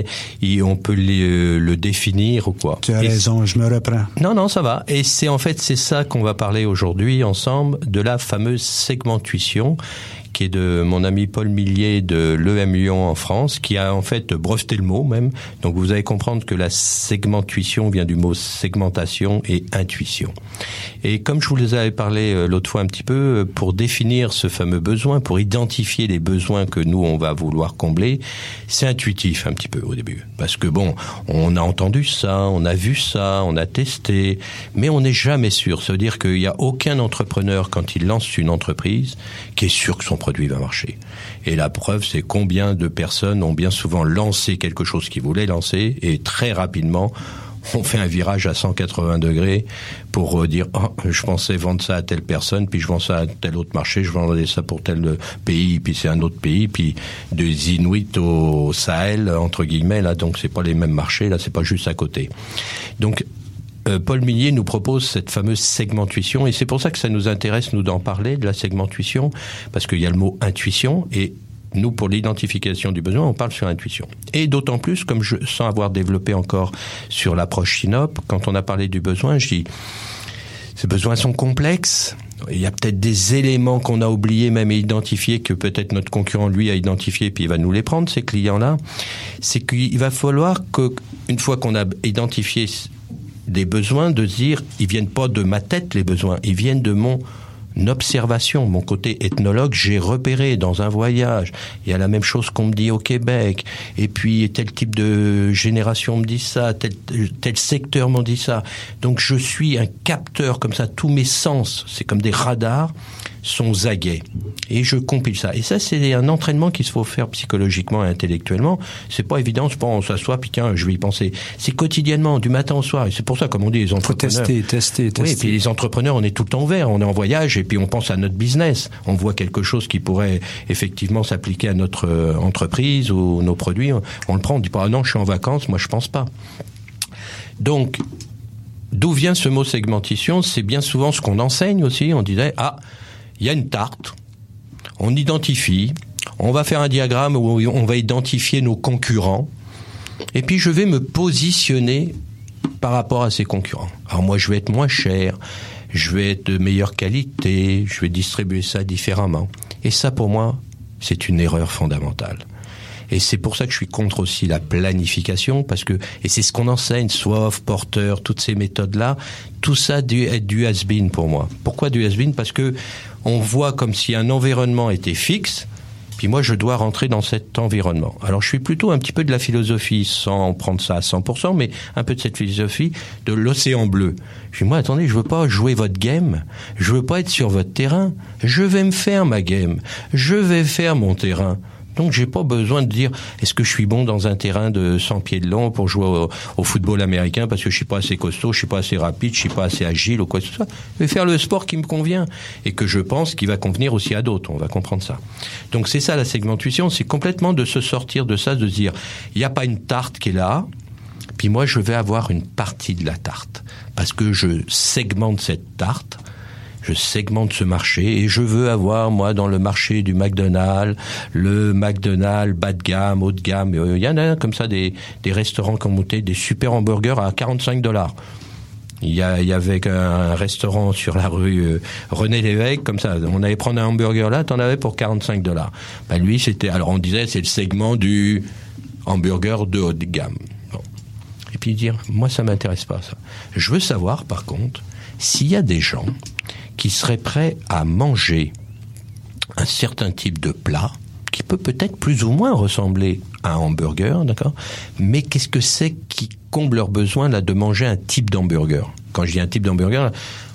et, on peut le définir ou quoi. Tu as raison, je me reprends. Non non ça va et c'est en fait c'est ça qu'on va parler aujourd'hui ensemble de la fameuse segmentuition qui est de mon ami Paul Millier de l'EM Lyon en France, qui a en fait breveté le mot même. Donc vous allez comprendre que la segmentuition vient du mot segmentation et intuition. Et comme je vous les avais parlé euh, l'autre fois un petit peu, euh, pour définir ce fameux besoin, pour identifier les besoins que nous on va vouloir combler, c'est intuitif un petit peu au début. Parce que bon, on a entendu ça, on a vu ça, on a testé, mais on n'est jamais sûr. Ça veut dire qu'il n'y a aucun entrepreneur quand il lance une entreprise qui est sûr que son produit va marcher. Et la preuve, c'est combien de personnes ont bien souvent lancé quelque chose qu'ils voulaient lancer et très rapidement on fait un virage à 180 degrés pour euh, dire oh, je pensais vendre ça à telle personne, puis je vends ça à tel autre marché, je vendais ça pour tel pays, puis c'est un autre pays, puis des Inuits au Sahel entre guillemets là, donc c'est pas les mêmes marchés là, c'est pas juste à côté. Donc euh, Paul Millier nous propose cette fameuse segmentuition et c'est pour ça que ça nous intéresse nous d'en parler de la segmentuition parce qu'il y a le mot intuition et nous, pour l'identification du besoin, on parle sur intuition. Et d'autant plus, comme je sens avoir développé encore sur l'approche Synop, quand on a parlé du besoin, je dis, ces besoins sont complexes. Il y a peut-être des éléments qu'on a oubliés, même identifiés, que peut-être notre concurrent, lui, a identifiés, puis il va nous les prendre, ces clients-là. C'est qu'il va falloir que, une fois qu'on a identifié des besoins, de dire, ils viennent pas de ma tête, les besoins, ils viennent de mon observation, mon côté ethnologue, j'ai repéré dans un voyage, il y a la même chose qu'on me dit au Québec, et puis tel type de génération me dit ça, tel, secteur m'en dit ça. Donc je suis un capteur comme ça, tous mes sens, c'est comme des radars, sont zagués. Et je compile ça. Et ça, c'est un entraînement qu'il faut faire psychologiquement et intellectuellement. C'est pas évident, c'est pas on s'assoit, puis tiens, je vais y penser. C'est quotidiennement, du matin au soir. Et c'est pour ça, comme on dit, les entrepreneurs. Faut tester, tester, tester. Oui, et puis les entrepreneurs, on est tout le temps vert, on est en voyage, et puis on pense à notre business. On voit quelque chose qui pourrait effectivement s'appliquer à notre euh, entreprise ou nos produits. On le prend, on dit pas, ah non, je suis en vacances, moi je pense pas. Donc, d'où vient ce mot segmentation? C'est bien souvent ce qu'on enseigne aussi. On disait, ah, il y a une tarte, on identifie, on va faire un diagramme où on va identifier nos concurrents, et puis je vais me positionner par rapport à ces concurrents. Alors moi, je vais être moins cher, je vais être de meilleure qualité, je vais distribuer ça différemment. Et ça, pour moi, c'est une erreur fondamentale. Et c'est pour ça que je suis contre aussi la planification, parce que, et c'est ce qu'on enseigne, SWOF, Porter, toutes ces méthodes-là, tout ça est du has-been pour moi. Pourquoi du has-been Parce que on voit comme si un environnement était fixe, puis moi je dois rentrer dans cet environnement. Alors je suis plutôt un petit peu de la philosophie, sans prendre ça à 100%, mais un peu de cette philosophie de l'océan bleu. Je dis moi attendez, je veux pas jouer votre game, je veux pas être sur votre terrain, je vais me faire ma game, je vais faire mon terrain. Donc j'ai pas besoin de dire est-ce que je suis bon dans un terrain de 100 pieds de long pour jouer au, football américain parce que je suis pas assez costaud, je suis pas assez rapide, je suis pas assez agile ou quoi que ce soit. Je vais faire le sport qui me convient et que je pense qui va convenir aussi à d'autres. On va comprendre ça. Donc c'est ça la segmentation, c'est complètement de se sortir de ça, de dire il n'y a pas une tarte qui est là, puis moi je vais avoir une partie de la tarte parce que je segmente cette tarte je segmente ce marché et je veux avoir, moi, dans le marché du McDonald's, le McDonald's bas de gamme, haut de gamme. Euh, il y en a comme ça des, des restaurants qui ont monté des super hamburgers à 45 dollars. Il y, a, avait un restaurant sur la rue euh, René Lévesque, comme ça. On allait prendre un hamburger là, t'en avais pour 45 dollars. Ben lui, c'était, alors on disait, c'est le segment du hamburger de haut de gamme. Et puis dire, moi, ça m'intéresse pas, ça. Je veux savoir, par contre, s'il y a des gens qui seraient prêts à manger un certain type de plat qui peut peut-être plus ou moins ressembler à un hamburger, d'accord? Mais qu'est-ce que c'est qui comble leur besoin là de manger un type d'hamburger? Quand je dis un type d'hamburger,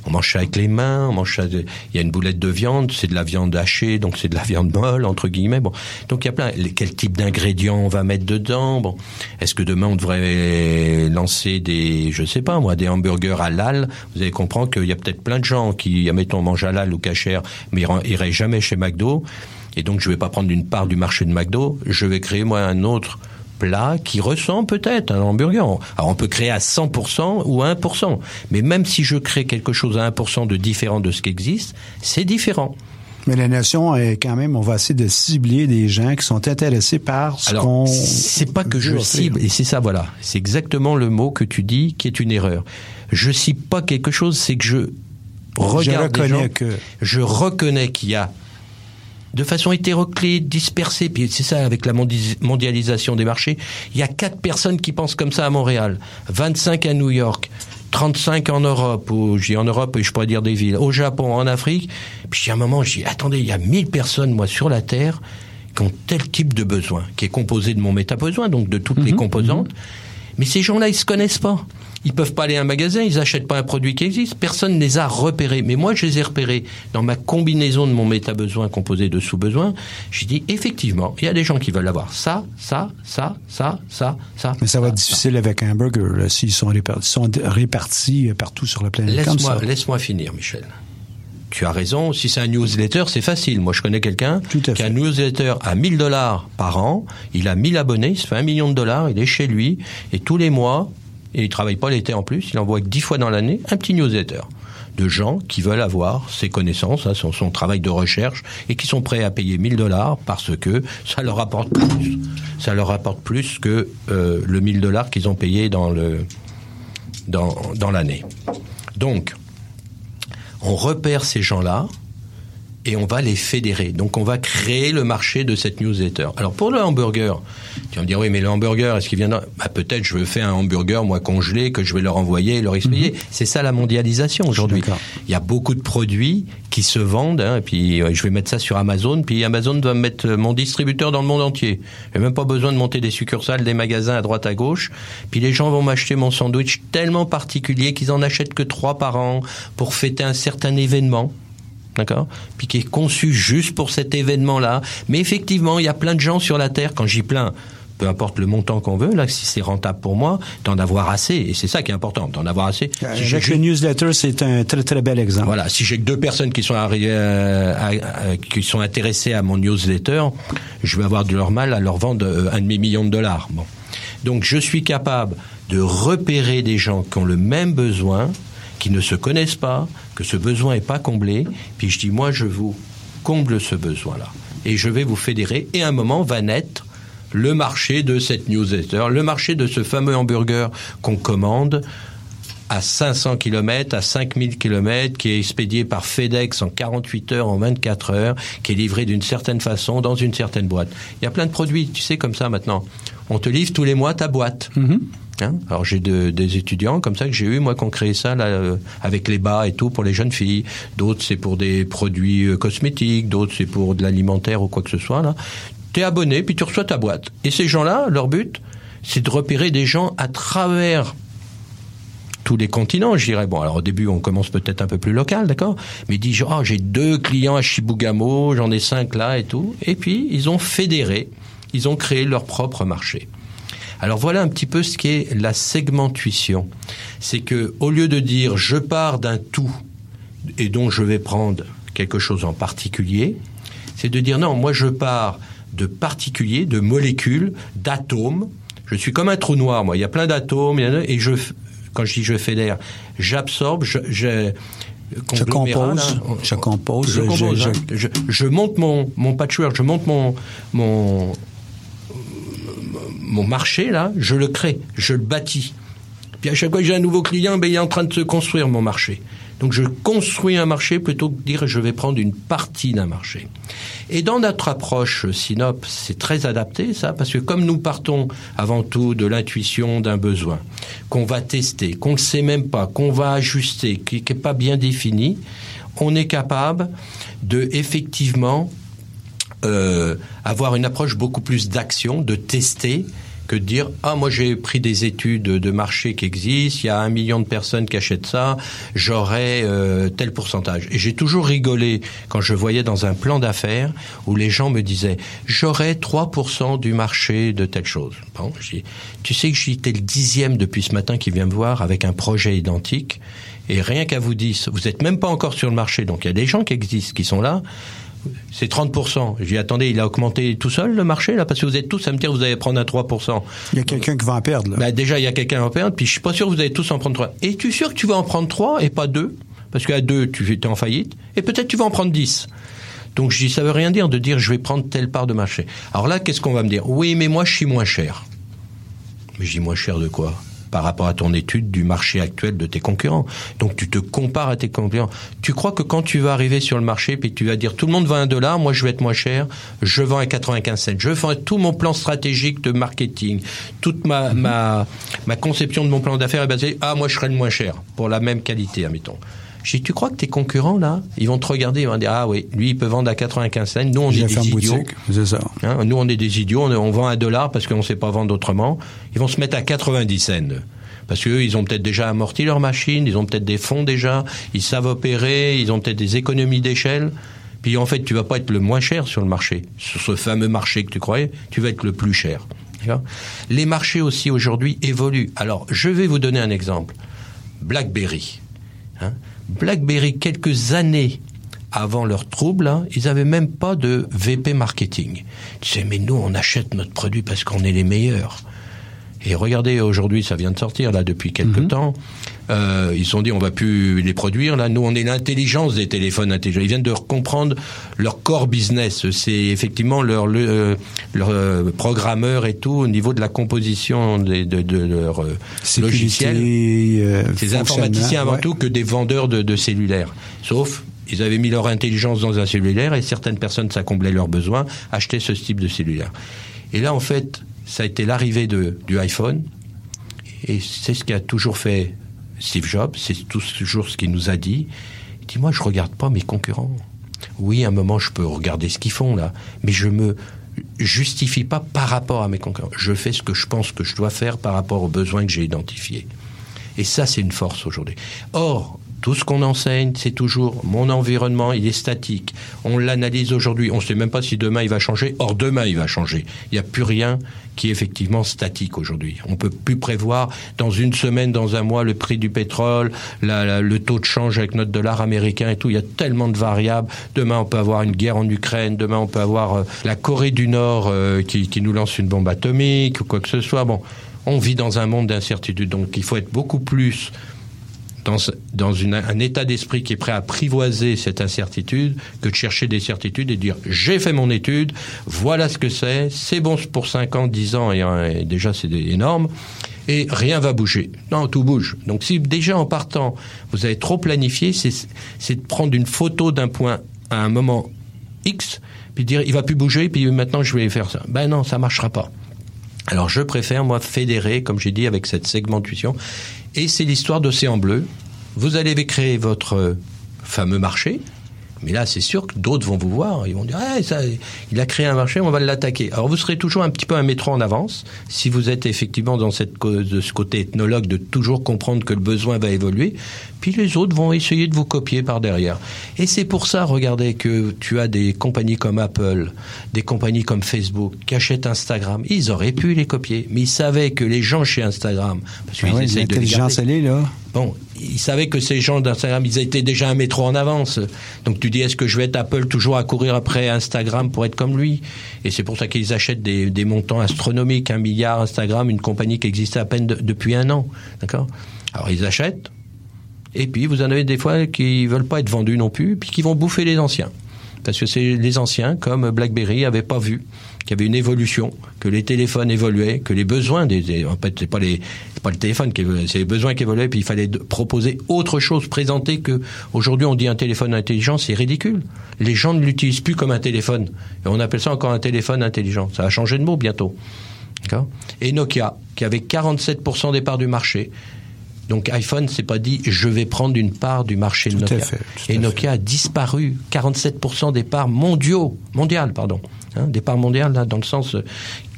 on mange ça avec les mains, on mange ça. Il y a une boulette de viande, c'est de la viande hachée, donc c'est de la viande molle entre guillemets. Bon, donc il y a plein. Quel type d'ingrédients on va mettre dedans? Bon, est-ce que demain on devrait lancer des, je sais pas moi, des hamburgers halal Vous allez comprendre qu'il y a peut-être plein de gens qui, admettons, mangent halal ou cachère, mais iraient jamais chez McDo. Et donc je vais pas prendre une part du marché de McDo. Je vais créer moi un autre plat qui ressemble peut-être à un hamburger. Alors on peut créer à 100% ou à 1%, mais même si je crée quelque chose à 1% de différent de ce qui existe, c'est différent. Mais la notion est quand même, on va essayer de cibler des gens qui sont intéressés par ce qu'on. C'est pas que je cible, et c'est ça, voilà. C'est exactement le mot que tu dis qui est une erreur. Je cible pas quelque chose, c'est que je regarde je reconnais gens, que. je reconnais qu'il y a de façon hétéroclite, dispersée, puis c'est ça avec la mondi- mondialisation des marchés, il y a quatre personnes qui pensent comme ça à Montréal, 25 à New York, 35 en Europe, ou j'ai en Europe et je pourrais dire des villes, au Japon, en Afrique. Puis j'ai un moment, dis attendez, il y a 1000 personnes moi sur la terre qui ont tel type de besoin, qui est composé de mon méta-besoin, donc de toutes les composantes. Mais ces gens-là, ils se connaissent pas. Ils peuvent pas aller à un magasin, ils achètent pas un produit qui existe. Personne ne les a repérés. Mais moi, je les ai repérés dans ma combinaison de mon méta-besoin composé de sous-besoins. J'ai dit, effectivement, il y a des gens qui veulent avoir ça, ça, ça, ça, ça, ça. Mais ça va être difficile avec un burger s'ils sont, répartis, sont répartis partout sur la planète. Laisse-moi finir, Michel. Tu as raison. Si c'est un newsletter, c'est facile. Moi, je connais quelqu'un qui a un newsletter à 1000 dollars par an. Il a 1000 abonnés. Il se fait un million de dollars. Il est chez lui. Et tous les mois, et il travaille pas l'été en plus, il envoie 10 fois dans l'année un petit newsletter de gens qui veulent avoir ses connaissances, hein, son, son travail de recherche, et qui sont prêts à payer 1000 dollars parce que ça leur apporte plus. Ça leur apporte plus que euh, le 1000 dollars qu'ils ont payé dans le dans, dans l'année. Donc, on repère ces gens-là et on va les fédérer. Donc on va créer le marché de cette newsletter. Alors pour le hamburger, tu vas me dire oui mais le hamburger est-ce qu'il vient d'un- bah, peut-être je veux faire un hamburger moi congelé que je vais leur envoyer et leur expédier. C'est ça la mondialisation aujourd'hui. Il y a beaucoup de produits qui se vendent hein, et puis euh, je vais mettre ça sur Amazon puis Amazon va me mettre euh, mon distributeur dans le monde entier. J'ai même pas besoin de monter des succursales, des magasins à droite à gauche. Puis les gens vont m'acheter mon sandwich tellement particulier qu'ils en achètent que trois par an pour fêter un certain événement d'accord Puis qui est conçu juste pour cet événement-là. Mais effectivement, il y a plein de gens sur la Terre, quand j'y plein, peu importe le montant qu'on veut, là, si c'est rentable pour moi, d'en avoir assez. Et c'est ça qui est important, d'en avoir assez. Si j'ai Avec le newsletter, c'est un très très bel exemple. voilà, si j'ai que deux personnes qui sont arri- euh, à- à- qui sont intéressées à mon newsletter, je vais avoir de leur mal à leur vendre euh, un demi million de dollars. Bon, donc je suis capable de repérer des gens qui ont le même besoin, qui ne se connaissent pas, que ce besoin n'est pas comblé, puis je dis moi je vous comble ce besoin-là et je vais vous fédérer et à un moment va naître le marché de cette newsletter, le marché de ce fameux hamburger qu'on commande à 500 km, à 5000 km, qui est expédié par FedEx en 48 heures, en 24 heures, qui est livré d'une certaine façon, dans une certaine boîte. Il y a plein de produits, tu sais, comme ça maintenant. On te livre tous les mois ta boîte. Hein Alors j'ai de- des étudiants comme ça que j'ai eu, moi, qui ont créé ça là, euh, avec les bas et tout pour les jeunes filles. D'autres, c'est pour des produits euh, cosmétiques, d'autres, c'est pour de l'alimentaire ou quoi que ce soit. là. T'es abonné, puis tu reçois ta boîte. Et ces gens-là, leur but, c'est de repérer des gens à travers tous les continents, je dirais. Bon, alors au début, on commence peut-être un peu plus local, d'accord? Mais ils disent, oh, j'ai deux clients à Chibougamau, j'en ai cinq là et tout. Et puis, ils ont fédéré, ils ont créé leur propre marché. Alors voilà un petit peu ce qu'est la segmentuition. C'est que au lieu de dire je pars d'un tout et dont je vais prendre quelque chose en particulier, c'est de dire non, moi je pars de particuliers, de molécules, d'atomes. Je suis comme un trou noir, moi. Il y a plein d'atomes, et je, quand je dis je fédère, j'absorbe, je, je, Je compose, là. je compose, Je, je- compose, je- hein. je, je monte mon, mon patchwork, je monte mon, mon, mon marché, là, je le crée, je le bâtis. Puis à chaque fois que j'ai un nouveau client, ben, il est en train de se construire mon marché. Donc je construis un marché plutôt que de dire je vais prendre une partie d'un marché. Et dans notre approche Synop, c'est très adapté ça, parce que comme nous partons avant tout de l'intuition d'un besoin, qu'on va tester, qu'on ne sait même pas, qu'on va ajuster, qui n'est pas bien défini, on est capable de effectivement euh, avoir une approche beaucoup plus d'action, de tester, que de dire ah moi j'ai pris des études de marché qui existent, il y a un million de personnes qui achètent ça, j'aurai euh, tel pourcentage. Et j'ai toujours rigolé quand je voyais dans un plan d'affaires où les gens me disaient j'aurai 3% du marché de telle chose. Bon, tu sais que j'étais le dixième depuis ce matin qui vient me voir avec un projet identique. Et rien qu'à vous dire, vous êtes même pas encore sur le marché, donc il y a des gens qui existent, qui sont là. C'est 30%. J'ai attendez, il a augmenté tout seul le marché, là, parce que vous êtes tous à me dire vous allez prendre un 3%. Il y a quelqu'un qui va en perdre, là. Ben, déjà, il y a quelqu'un qui va en perdre, puis je suis pas sûr que vous allez tous en prendre 3. Et tu es sûr que tu vas en prendre 3 et pas 2 Parce qu'à 2, tu es en faillite, et peut-être tu vas en prendre 10. Donc je dis, ça veut rien dire de dire je vais prendre telle part de marché. Alors là, qu'est-ce qu'on va me dire? Oui, mais moi, je suis moins cher. Mais je dis moins cher de quoi? Par rapport à ton étude du marché actuel de tes concurrents. Donc tu te compares à tes concurrents. Tu crois que quand tu vas arriver sur le marché puis tu vas dire tout le monde vend un dollar, moi je vais être moins cher, je vends à 95 cents. Je fais tout mon plan stratégique de marketing, toute ma, ma, ma conception de mon plan d'affaires est basée ah moi je serai le moins cher pour la même qualité, admettons. Je dis, tu crois que tes concurrents, là, ils vont te regarder, ils vont dire, ah oui, lui, il peut vendre à 95 cents, nous, on est des idiots. C'est ça. Hein, nous, on est des idiots, on, on vend un dollar parce qu'on ne sait pas vendre autrement. Ils vont se mettre à 90 cents. Parce qu'eux, ils ont peut-être déjà amorti leur machine, ils ont peut-être des fonds déjà, ils savent opérer, ils ont peut-être des économies d'échelle. Puis en fait, tu vas pas être le moins cher sur le marché, sur ce fameux marché que tu croyais, tu vas être le plus cher. Les marchés aussi aujourd'hui évoluent. Alors, je vais vous donner un exemple. BlackBerry. Hein BlackBerry, quelques années avant leur trouble, hein, ils avaient même pas de VP marketing. Tu sais, mais nous, on achète notre produit parce qu'on est les meilleurs. Et regardez, aujourd'hui, ça vient de sortir, là, depuis quelques temps. Euh, ils se sont dit, on va plus les produire. Là, nous, on est l'intelligence des téléphones intelligents. Ils viennent de comprendre leur core business. C'est effectivement leur, le, leur euh, programmeur et tout au niveau de la composition de, de, de leur euh, logiciel. Euh, Ces informaticiens avant ouais. tout que des vendeurs de, de cellulaires. Sauf, ils avaient mis leur intelligence dans un cellulaire et certaines personnes, ça comblait leurs besoins, achetaient ce type de cellulaire. Et là, en fait, ça a été l'arrivée du iPhone. Et c'est ce qui a toujours fait Steve Jobs, c'est toujours ce qu'il nous a dit. Il dit, moi, je regarde pas mes concurrents. Oui, à un moment, je peux regarder ce qu'ils font, là. Mais je me justifie pas par rapport à mes concurrents. Je fais ce que je pense que je dois faire par rapport aux besoins que j'ai identifiés. Et ça, c'est une force aujourd'hui. Or, tout ce qu'on enseigne, c'est toujours mon environnement, il est statique. On l'analyse aujourd'hui, on ne sait même pas si demain il va changer. Or, demain il va changer. Il n'y a plus rien qui est effectivement statique aujourd'hui. On peut plus prévoir dans une semaine, dans un mois, le prix du pétrole, le taux de change avec notre dollar américain et tout. Il y a tellement de variables. Demain, on peut avoir une guerre en Ukraine. Demain, on peut avoir euh, la Corée du Nord euh, qui, qui nous lance une bombe atomique ou quoi que ce soit. Bon, on vit dans un monde d'incertitude. Donc, il faut être beaucoup plus dans, dans un état d'esprit qui est prêt à apprivoiser cette incertitude que de chercher des certitudes et dire j'ai fait mon étude, voilà ce que c'est, c'est bon pour 5 ans, 10 ans et, et déjà c'est énorme et rien va bouger. Non, tout bouge. Donc si déjà en partant, vous avez trop planifié, c'est de prendre une photo d'un point à un moment X, puis dire il va plus bouger, puis maintenant je vais faire ça. Ben non, ça marchera pas. Alors je préfère, moi, fédérer, comme j'ai dit, avec cette segmentation. Et c'est l'histoire d'Océan Bleu. Vous allez créer votre fameux marché. Mais là, c'est sûr que d'autres vont vous voir. Ils vont dire, ah, ça, il a créé un marché, on va l'attaquer. Alors, vous serez toujours un petit peu un métro en avance. Si vous êtes effectivement dans cette, de ce côté ethnologue de toujours comprendre que le besoin va évoluer. Puis les autres vont essayer de vous copier par derrière. Et c'est pour ça, regardez, que tu as des compagnies comme Apple, des compagnies comme Facebook, qui achètent Instagram. Ils auraient pu les copier. Mais ils savaient que les gens chez Instagram, parce qu'ils ah ouais, de les garder. Là. Bon, ils savaient que ces gens d'Instagram, ils étaient déjà un métro en avance. Donc tu dis, est-ce que je vais être Apple toujours à courir après Instagram pour être comme lui? Et c'est pour ça qu'ils achètent des, montants astronomiques, un milliard Instagram, une compagnie qui existait à peine de, depuis un an. D'accord? Alors ils achètent, et puis vous en avez des fois qui veulent pas être vendus non plus, puis qui vont bouffer les anciens. Parce que les anciens, comme BlackBerry, n'avaient pas vu qu'il y avait une évolution, que les téléphones évoluaient, que les besoins des, en fait, c'est pas les, pas le téléphone qui c'est les besoins qui évoluaient, puis il fallait proposer autre chose, présenter que aujourd'hui on dit un téléphone intelligent, c'est ridicule. Les gens ne l'utilisent plus comme un téléphone, et on appelle ça encore un téléphone intelligent. Ça va changer de mot bientôt. Et Nokia, qui avait 47% des parts du marché, donc iPhone s'est pas dit je vais prendre une part du marché de Nokia. Fait, et Nokia a disparu 47% des parts mondiaux, mondiales pardon, hein, des parts mondiales là, dans le sens euh,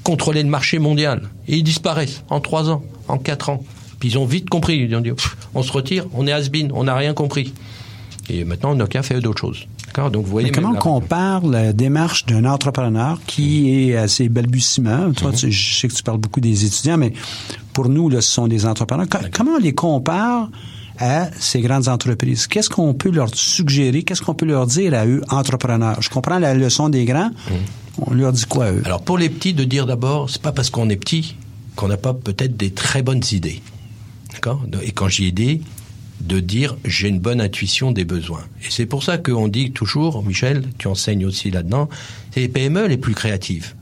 contrôler le marché mondial. Et ils disparaissent en trois ans, en quatre ans. Puis ils ont vite compris. Ils ont dit on se retire, on est has-been, on n'a rien compris. Et maintenant Nokia fait d'autres choses. Donc, vous voyez Mais comment on compare la démarche d'un entrepreneur qui mmh. est assez balbutiement? Toi, mmh. tu, je sais que tu parles beaucoup des étudiants, mais pour nous, là, ce sont des entrepreneurs. Co comment on les compare à ces grandes entreprises? Qu'est-ce qu'on peut leur suggérer? Qu'est-ce qu'on peut leur dire à eux, entrepreneurs? Je comprends la leçon des grands. Mmh. On leur dit quoi à eux? Alors pour les petits, de dire d'abord, c'est pas parce qu'on est petit qu'on n'a pas peut-être des très bonnes idées. D'accord? Et quand j'y ai dit, de dire j'ai une bonne intuition des besoins. Et c'est pour ça qu'on dit toujours, Michel, tu enseignes aussi là-dedans, c'est les PME les plus créatives.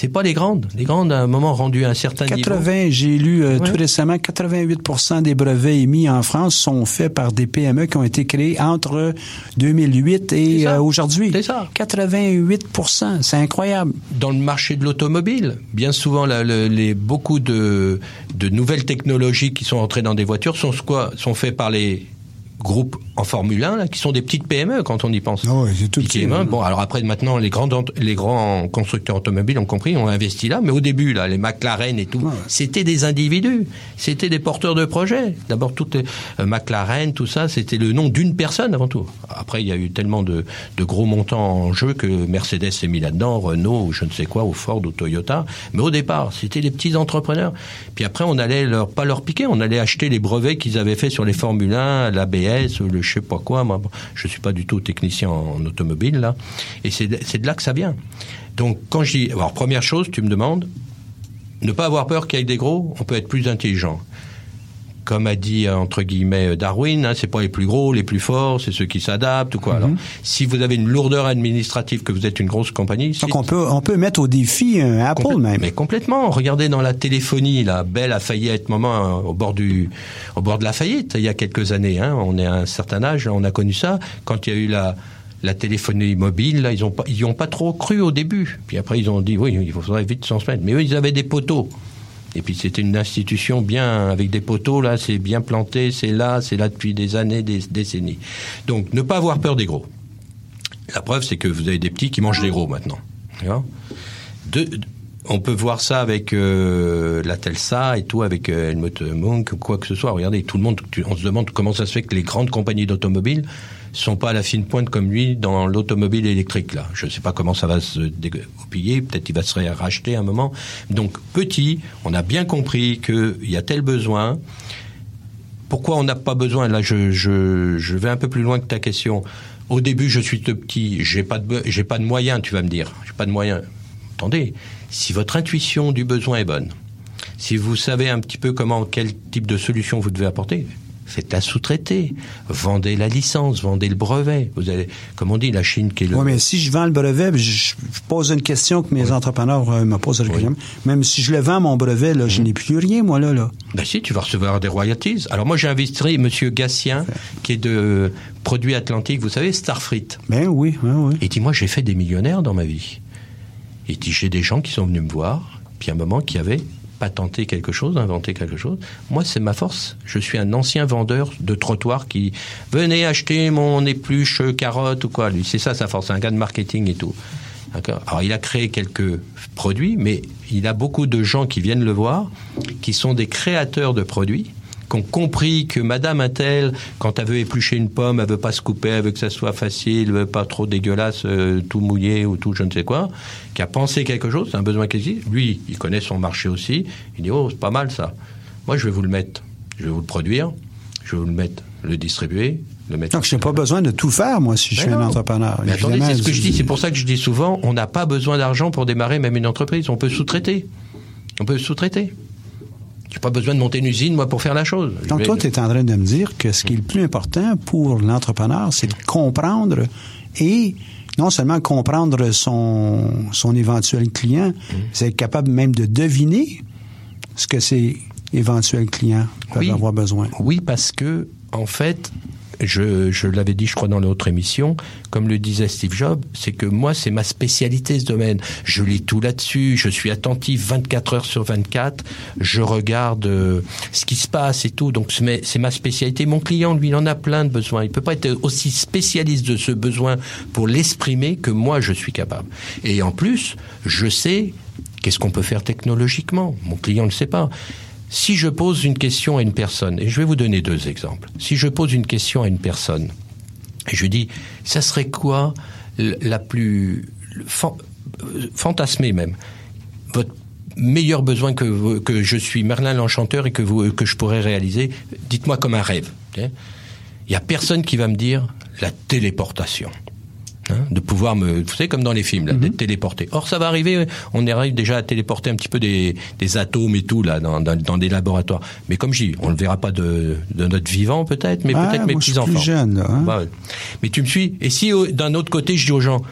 C'est pas les grandes. Les grandes, à un moment rendu à un certain 80, niveau. j'ai lu euh, Ouais. tout récemment, 88% des brevets émis en France sont faits par des PME qui ont été créés entre 2008 et euh, aujourd'hui. C'est ça. 88 c'est incroyable. Dans le marché de l'automobile, bien souvent, la- le- les, beaucoup de, de nouvelles technologies qui sont entrées dans des voitures sont quoi Sont faits par les groupes en Formule 1, là, qui sont des petites PME quand on y pense. Ah ouais, c'est tout petit, main. hein. Bon, alors après, maintenant, les grands, les grands constructeurs automobiles ont compris, ont investi là, mais au début, là, les McLaren et tout, c'était des individus, c'était des porteurs de projets. D'abord, toutes les euh, McLaren, tout ça, c'était le nom d'une personne avant tout. Après, il y a eu tellement de, de gros montants en jeu que Mercedes s'est mis là-dedans, Renault, ou je ne sais quoi, ou Ford, ou Toyota. Mais au départ, c'était des petits entrepreneurs. Puis après, on allait leur, pas leur piquer, on allait acheter les brevets qu'ils avaient fait sur les Formule 1, le je sais pas quoi. Moi, je suis pas du tout technicien en automobile, là. Et c'est de, là que ça vient. Donc, quand je dis, alors, première chose, tu me demandes, ne pas avoir peur qu'avec des gros, on peut être plus intelligent. Comme a dit euh, entre guillemets Darwin, hein, c'est pas les plus gros, les plus forts, c'est ceux qui s'adaptent ou quoi. Alors, si vous avez une lourdeur administrative, que vous êtes une grosse compagnie, Donc on peut on peut mettre au défi un Apple même. Mais complètement. Regardez dans la téléphonie, là, Bell a failli être moment hein, au bord du, au bord de la faillite il y a quelques années. Hein. On est à un certain âge, on a connu ça. Quand il y a eu la, la téléphonie mobile, là, ils ont pas, ils ont pas trop cru au début. Puis après, ils ont dit oui, il faudrait vite s'en se mettre. Mais eux, ils avaient des poteaux. Et puis c'était une institution bien avec des poteaux là, c'est bien planté, c'est là, c'est là depuis des années, des décennies. Donc ne pas avoir peur des gros. La preuve, c'est que vous avez des petits qui mangent des gros maintenant. On peut voir ça avec euh, la Telsa et tout, avec euh, Helmut Munk quoi que ce soit. Regardez, tout le monde, on se demande comment ça se fait que les grandes compagnies d'automobiles sont pas à la fine pointe comme lui dans l'automobile électrique là. Je ne sais pas comment ça va se dégoupiller, peut-être il va se racheter un moment. Donc petit, on a bien compris qu'il y a tel besoin? Pourquoi on n'a pas besoin? Là, je, vais un peu plus loin que ta question. Au début, je suis tout petit, j'ai pas j'ai pas de moyens, tu vas me dire. J'ai pas de moyens. Attendez, si votre intuition du besoin est bonne, si vous savez un petit peu comment, quel type de solution vous devez apporter, faites-la sous-traiter, vendez la licence, vendez le brevet. Vous allez, comme on dit, la Chine qui est le. Oui, mais si je vends le brevet, je, pose une question que mes entrepreneurs euh, me posent régulièrement. Même si je le vends, mon brevet, là, je n'ai plus rien, moi, là. là. Ben si, tu vas recevoir des royalties. Alors moi, j'ai investi Monsieur Gatien, qui est de Produits Atlantiques, vous savez, Starfrit. Ben oui, oui, oui. Et dit, moi, j'ai fait des millionnaires dans ma vie. Et dit, j'ai des gens qui sont venus me voir, puis à un moment qui avaient patenté quelque chose, inventé quelque chose. Moi, c'est ma force. Je suis un ancien vendeur de trottoir qui venez acheter mon épluche carotte ou quoi. C'est ça sa force. Un gars de marketing et tout. Alors, il a créé quelques produits, mais il a beaucoup de gens qui viennent le voir, qui sont des créateurs de produits, qui ont compris que Madame Intel, quand elle veut éplucher une pomme, elle veut pas se couper, elle veut que ça soit facile, elle veut pas trop dégueulasse, euh, tout mouillé ou tout je ne sais quoi, qui a pensé quelque chose, c'est un besoin qui existe. Lui, il connaît son marché aussi. Il dit oh c'est pas mal ça. Moi je vais vous le mettre, je vais vous le produire, je vais vous le mettre, le distribuer, le mettre. Donc, je n'ai pas besoin de tout faire, moi, si je suis un entrepreneur. Mais attendez, c'est ce que je dis. C'est pour ça que je dis souvent, on n'a pas besoin d'argent pour démarrer même une entreprise. On peut sous-traiter. On peut sous-traiter. J'ai pas besoin de monter une usine, moi, pour faire la chose. Donc, vais- toi, tu es en train de me dire que ce qui est le plus important pour l'entrepreneur, c'est de comprendre et non seulement comprendre son, son éventuel client, c'est être capable même de deviner ce que ces éventuels clients peuvent Oui. avoir besoin. Oui, parce que, en fait, je, je l'avais dit, je crois, dans l'autre émission, comme le disait Steve Jobs, c'est que moi, c'est ma spécialité, ce domaine. Je lis tout là-dessus, je suis attentif 24 heures sur 24, je regarde euh, ce qui se passe et tout, donc c'est ma- spécialité. Mon client, lui, il en a plein de besoins. Il peut pas être aussi spécialiste de ce besoin pour l'exprimer que moi, je suis capable. Et en plus, je sais qu'est-ce qu'on peut faire technologiquement. Mon client ne le sait pas. Si je pose une question à une personne, et je vais vous donner deux exemples. Si je pose une question à une personne, et je dis, ça serait quoi la plus euh, fantasmée même votre, meilleurs besoins que, que je suis Merlin l'Enchanteur et que, que je pourrais réaliser, dites-moi comme un rêve. Il n'y a personne qui va me dire la téléportation. Hein, de pouvoir me, vous savez, comme dans les films, là, d'être téléporté. Or, ça va arriver, on arrive déjà à téléporter un petit peu des, des atomes et tout, là, dans, dans, dans des laboratoires. Mais comme je dis, on le verra pas de, de notre vivant, peut-être, mais Ah, peut-être mes moi, je suis petits-enfants. plus jeune, hein. Bah. Mais tu me suis Et si, d'un autre côté, je dis aux gens,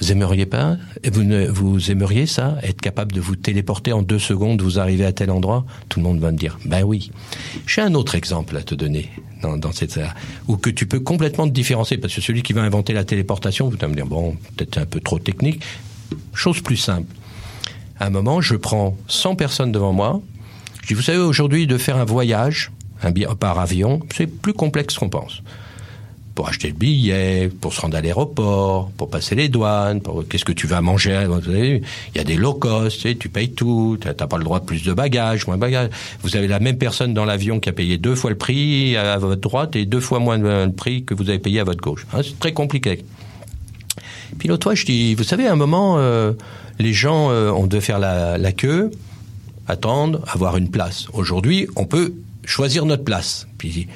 vous aimeriez pas, vous, ne, vous aimeriez ça, être capable de vous téléporter en deux secondes, vous arrivez à tel endroit Tout le monde va me dire, ben oui. J'ai un autre exemple à te donner dans, dans cette où que tu peux complètement te différencier, parce que celui qui va inventer la téléportation, vous allez me dire, bon, peut-être un peu trop technique. Chose plus simple. À un moment, je prends 100 personnes devant moi. Je dis, vous savez, aujourd'hui, de faire un voyage un par avion, c'est plus complexe qu'on pense pour acheter le billet, pour se rendre à l'aéroport, pour passer les douanes, pour qu'est-ce que tu vas manger. Il y a des low cost, tu, sais, tu payes tout, tu n'as pas le droit de plus de bagages, moins de bagages. Vous avez la même personne dans l'avion qui a payé deux fois le prix à votre droite et deux fois moins le prix que vous avez payé à votre gauche. Hein, c'est très compliqué. Puis l'autre fois, je dis, vous savez, à un moment, euh, les gens, euh, on devait faire la, la queue, attendre, avoir une place. Aujourd'hui, on peut choisir notre place. Puis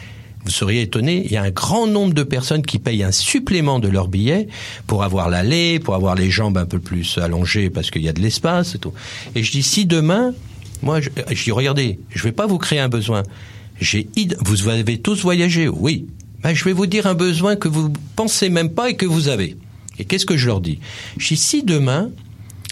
vous seriez étonné, il y a un grand nombre de personnes qui payent un supplément de leur billet pour avoir l'allée, pour avoir les jambes un peu plus allongées parce qu'il y a de l'espace et tout. Et je dis, si demain, moi, je, je dis, regardez, je vais pas vous créer un besoin. J'ai, vous avez tous voyagé, oui. Ben, je vais vous dire un besoin que vous pensez même pas et que vous avez. Et qu'est-ce que je leur dis? Je dis, si demain,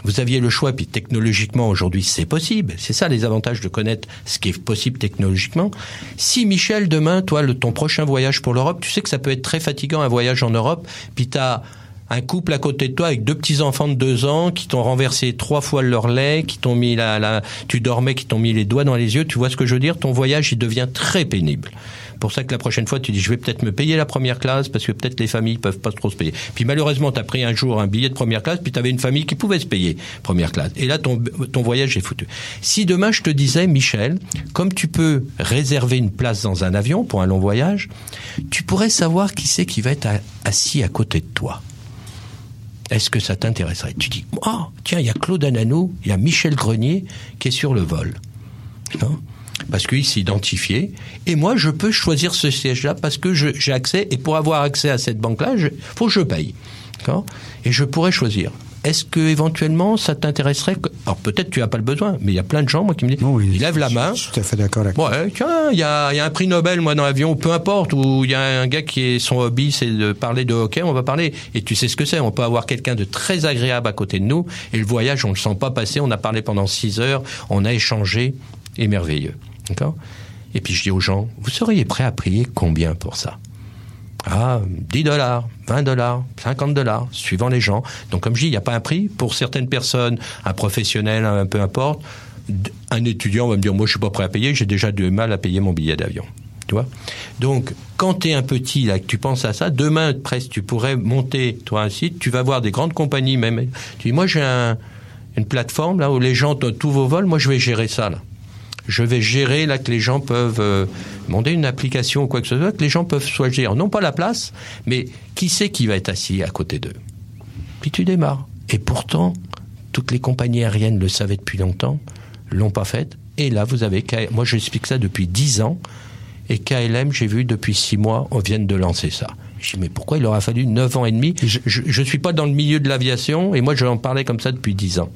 vous aviez le choix, puis technologiquement aujourd'hui c'est possible. C'est ça les avantages de connaître ce qui est possible technologiquement. Si Michel demain, toi, le, ton prochain voyage pour l'Europe, tu sais que ça peut être très fatigant un voyage en Europe, puis t'as un couple à côté de toi avec deux petits enfants de deux ans qui t'ont renversé trois fois leur lait, qui t'ont mis la, la, tu dormais, qui t'ont mis les doigts dans les yeux. Tu vois ce que je veux dire? Ton voyage, il devient très pénible. Pour ça que la prochaine fois, tu dis, je vais peut-être me payer la première classe parce que peut-être les familles peuvent pas trop se payer. Puis malheureusement, tu as pris un jour un billet de première classe, puis tu avais une famille qui pouvait se payer première classe. Et là, ton, ton voyage est foutu. Si demain, je te disais, Michel, comme tu peux réserver une place dans un avion pour un long voyage, tu pourrais savoir qui c'est qui va être assis à côté de toi. Est-ce que ça t'intéresserait? Tu dis, ah, tiens, il y a Claude Ananou, il y a Michel Grenier qui est sur le vol. Non? Parce qu'il s'est identifié. Et moi, je peux choisir ce siège-là parce que j'ai accès. Et pour avoir accès à cette banque-là, il faut que je paye. D'accord? Et je pourrais choisir. Est-ce que éventuellement ça t'intéresserait que- Alors peut-être tu n'as pas le besoin, mais il y a plein de gens moi qui me disent, oui, ils lèvent la main. Je suis tout à fait d'accord avec toi. Ouais, tiens, il y a, il y a un prix Nobel, moi, dans l'avion, peu importe, où il y a un gars qui est, son hobby, c'est de parler de hockey, on va parler. Et tu sais ce que c'est, on peut avoir quelqu'un de très agréable à côté de nous, et le voyage, on le sent pas passer, on a parlé pendant six heures, on a échangé, et merveilleux. Et puis je dis aux gens, vous seriez prêt à payer combien pour ça? Ah, 10 dollars, 20 dollars, 50 dollars, suivant les gens. Donc, comme je dis, il n'y a pas un prix. Pour certaines personnes, un professionnel, un peu importe, un étudiant va me dire, moi, je suis pas prêt à payer, j'ai déjà du mal à payer mon billet d'avion. Tu vois? Donc, quand tu es un petit, là, que tu penses à ça, demain, presque, tu pourrais monter, toi, un site, tu vas voir des grandes compagnies, même. Tu dis, moi, j'ai un- une plateforme, là, où les gens tous vos vols, moi, je vais gérer ça, là je vais gérer là que les gens peuvent euh, demander une application ou quoi que ce soit, que les gens peuvent choisir non pas la place, mais qui c'est qui va être assis à côté d'eux. Puis tu démarres. Et pourtant, toutes les compagnies aériennes le savaient depuis longtemps, l'ont pas fait. Et là, vous avez K- moi j'explique ça depuis 10 ans, et KLM, j'ai vu depuis 6 mois, on vient de lancer ça. Je dis, mais pourquoi il aura fallu 9 ans et demi? Je ne suis pas dans le milieu de l'aviation, et moi j'en parlais comme ça depuis 10 ans.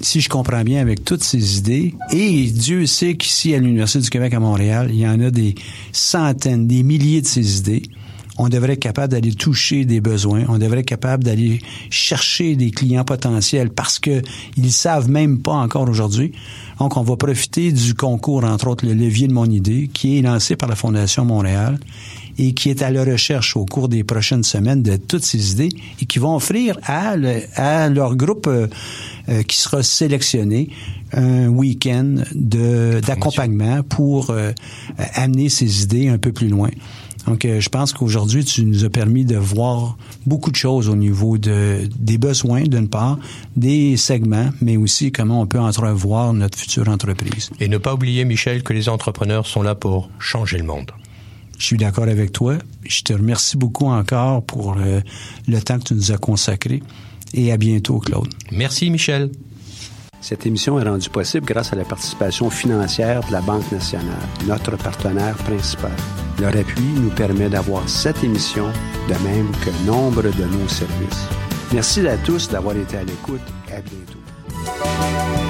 Si je comprends bien, avec toutes ces idées, et Dieu sait qu'ici, à l'Université du Québec à Montréal, il y en a des centaines, des milliers de ces idées, on devrait être capable d'aller toucher des besoins, on devrait être capable d'aller chercher des clients potentiels parce que ils savent même pas encore aujourd'hui. Donc, on va profiter du concours, entre autres, le levier de mon idée, qui est lancé par la Fondation Montréal et qui est à la recherche au cours des prochaines semaines de toutes ces idées et qui vont offrir à, le- à leur groupe euh, euh, qui sera sélectionné un week-end d'accompagnement pour euh, amener ces idées un peu plus loin. Donc, je pense qu'aujourd'hui, tu nous as permis de voir beaucoup de choses au niveau de, des besoins, d'une part, des segments, mais aussi comment on peut entrevoir notre future entreprise. Et ne pas oublier, Michel, que les entrepreneurs sont là pour changer le monde. Je suis d'accord avec toi. Je te remercie beaucoup encore pour le temps que tu nous as consacré. Et à bientôt, Claude. Merci, Michel. Cette émission est rendue possible grâce à la participation financière de la Banque nationale, notre partenaire principal. Leur appui nous permet d'avoir cette émission, de même que nombre de nos services. Merci à tous d'avoir été à l'écoute. À bientôt.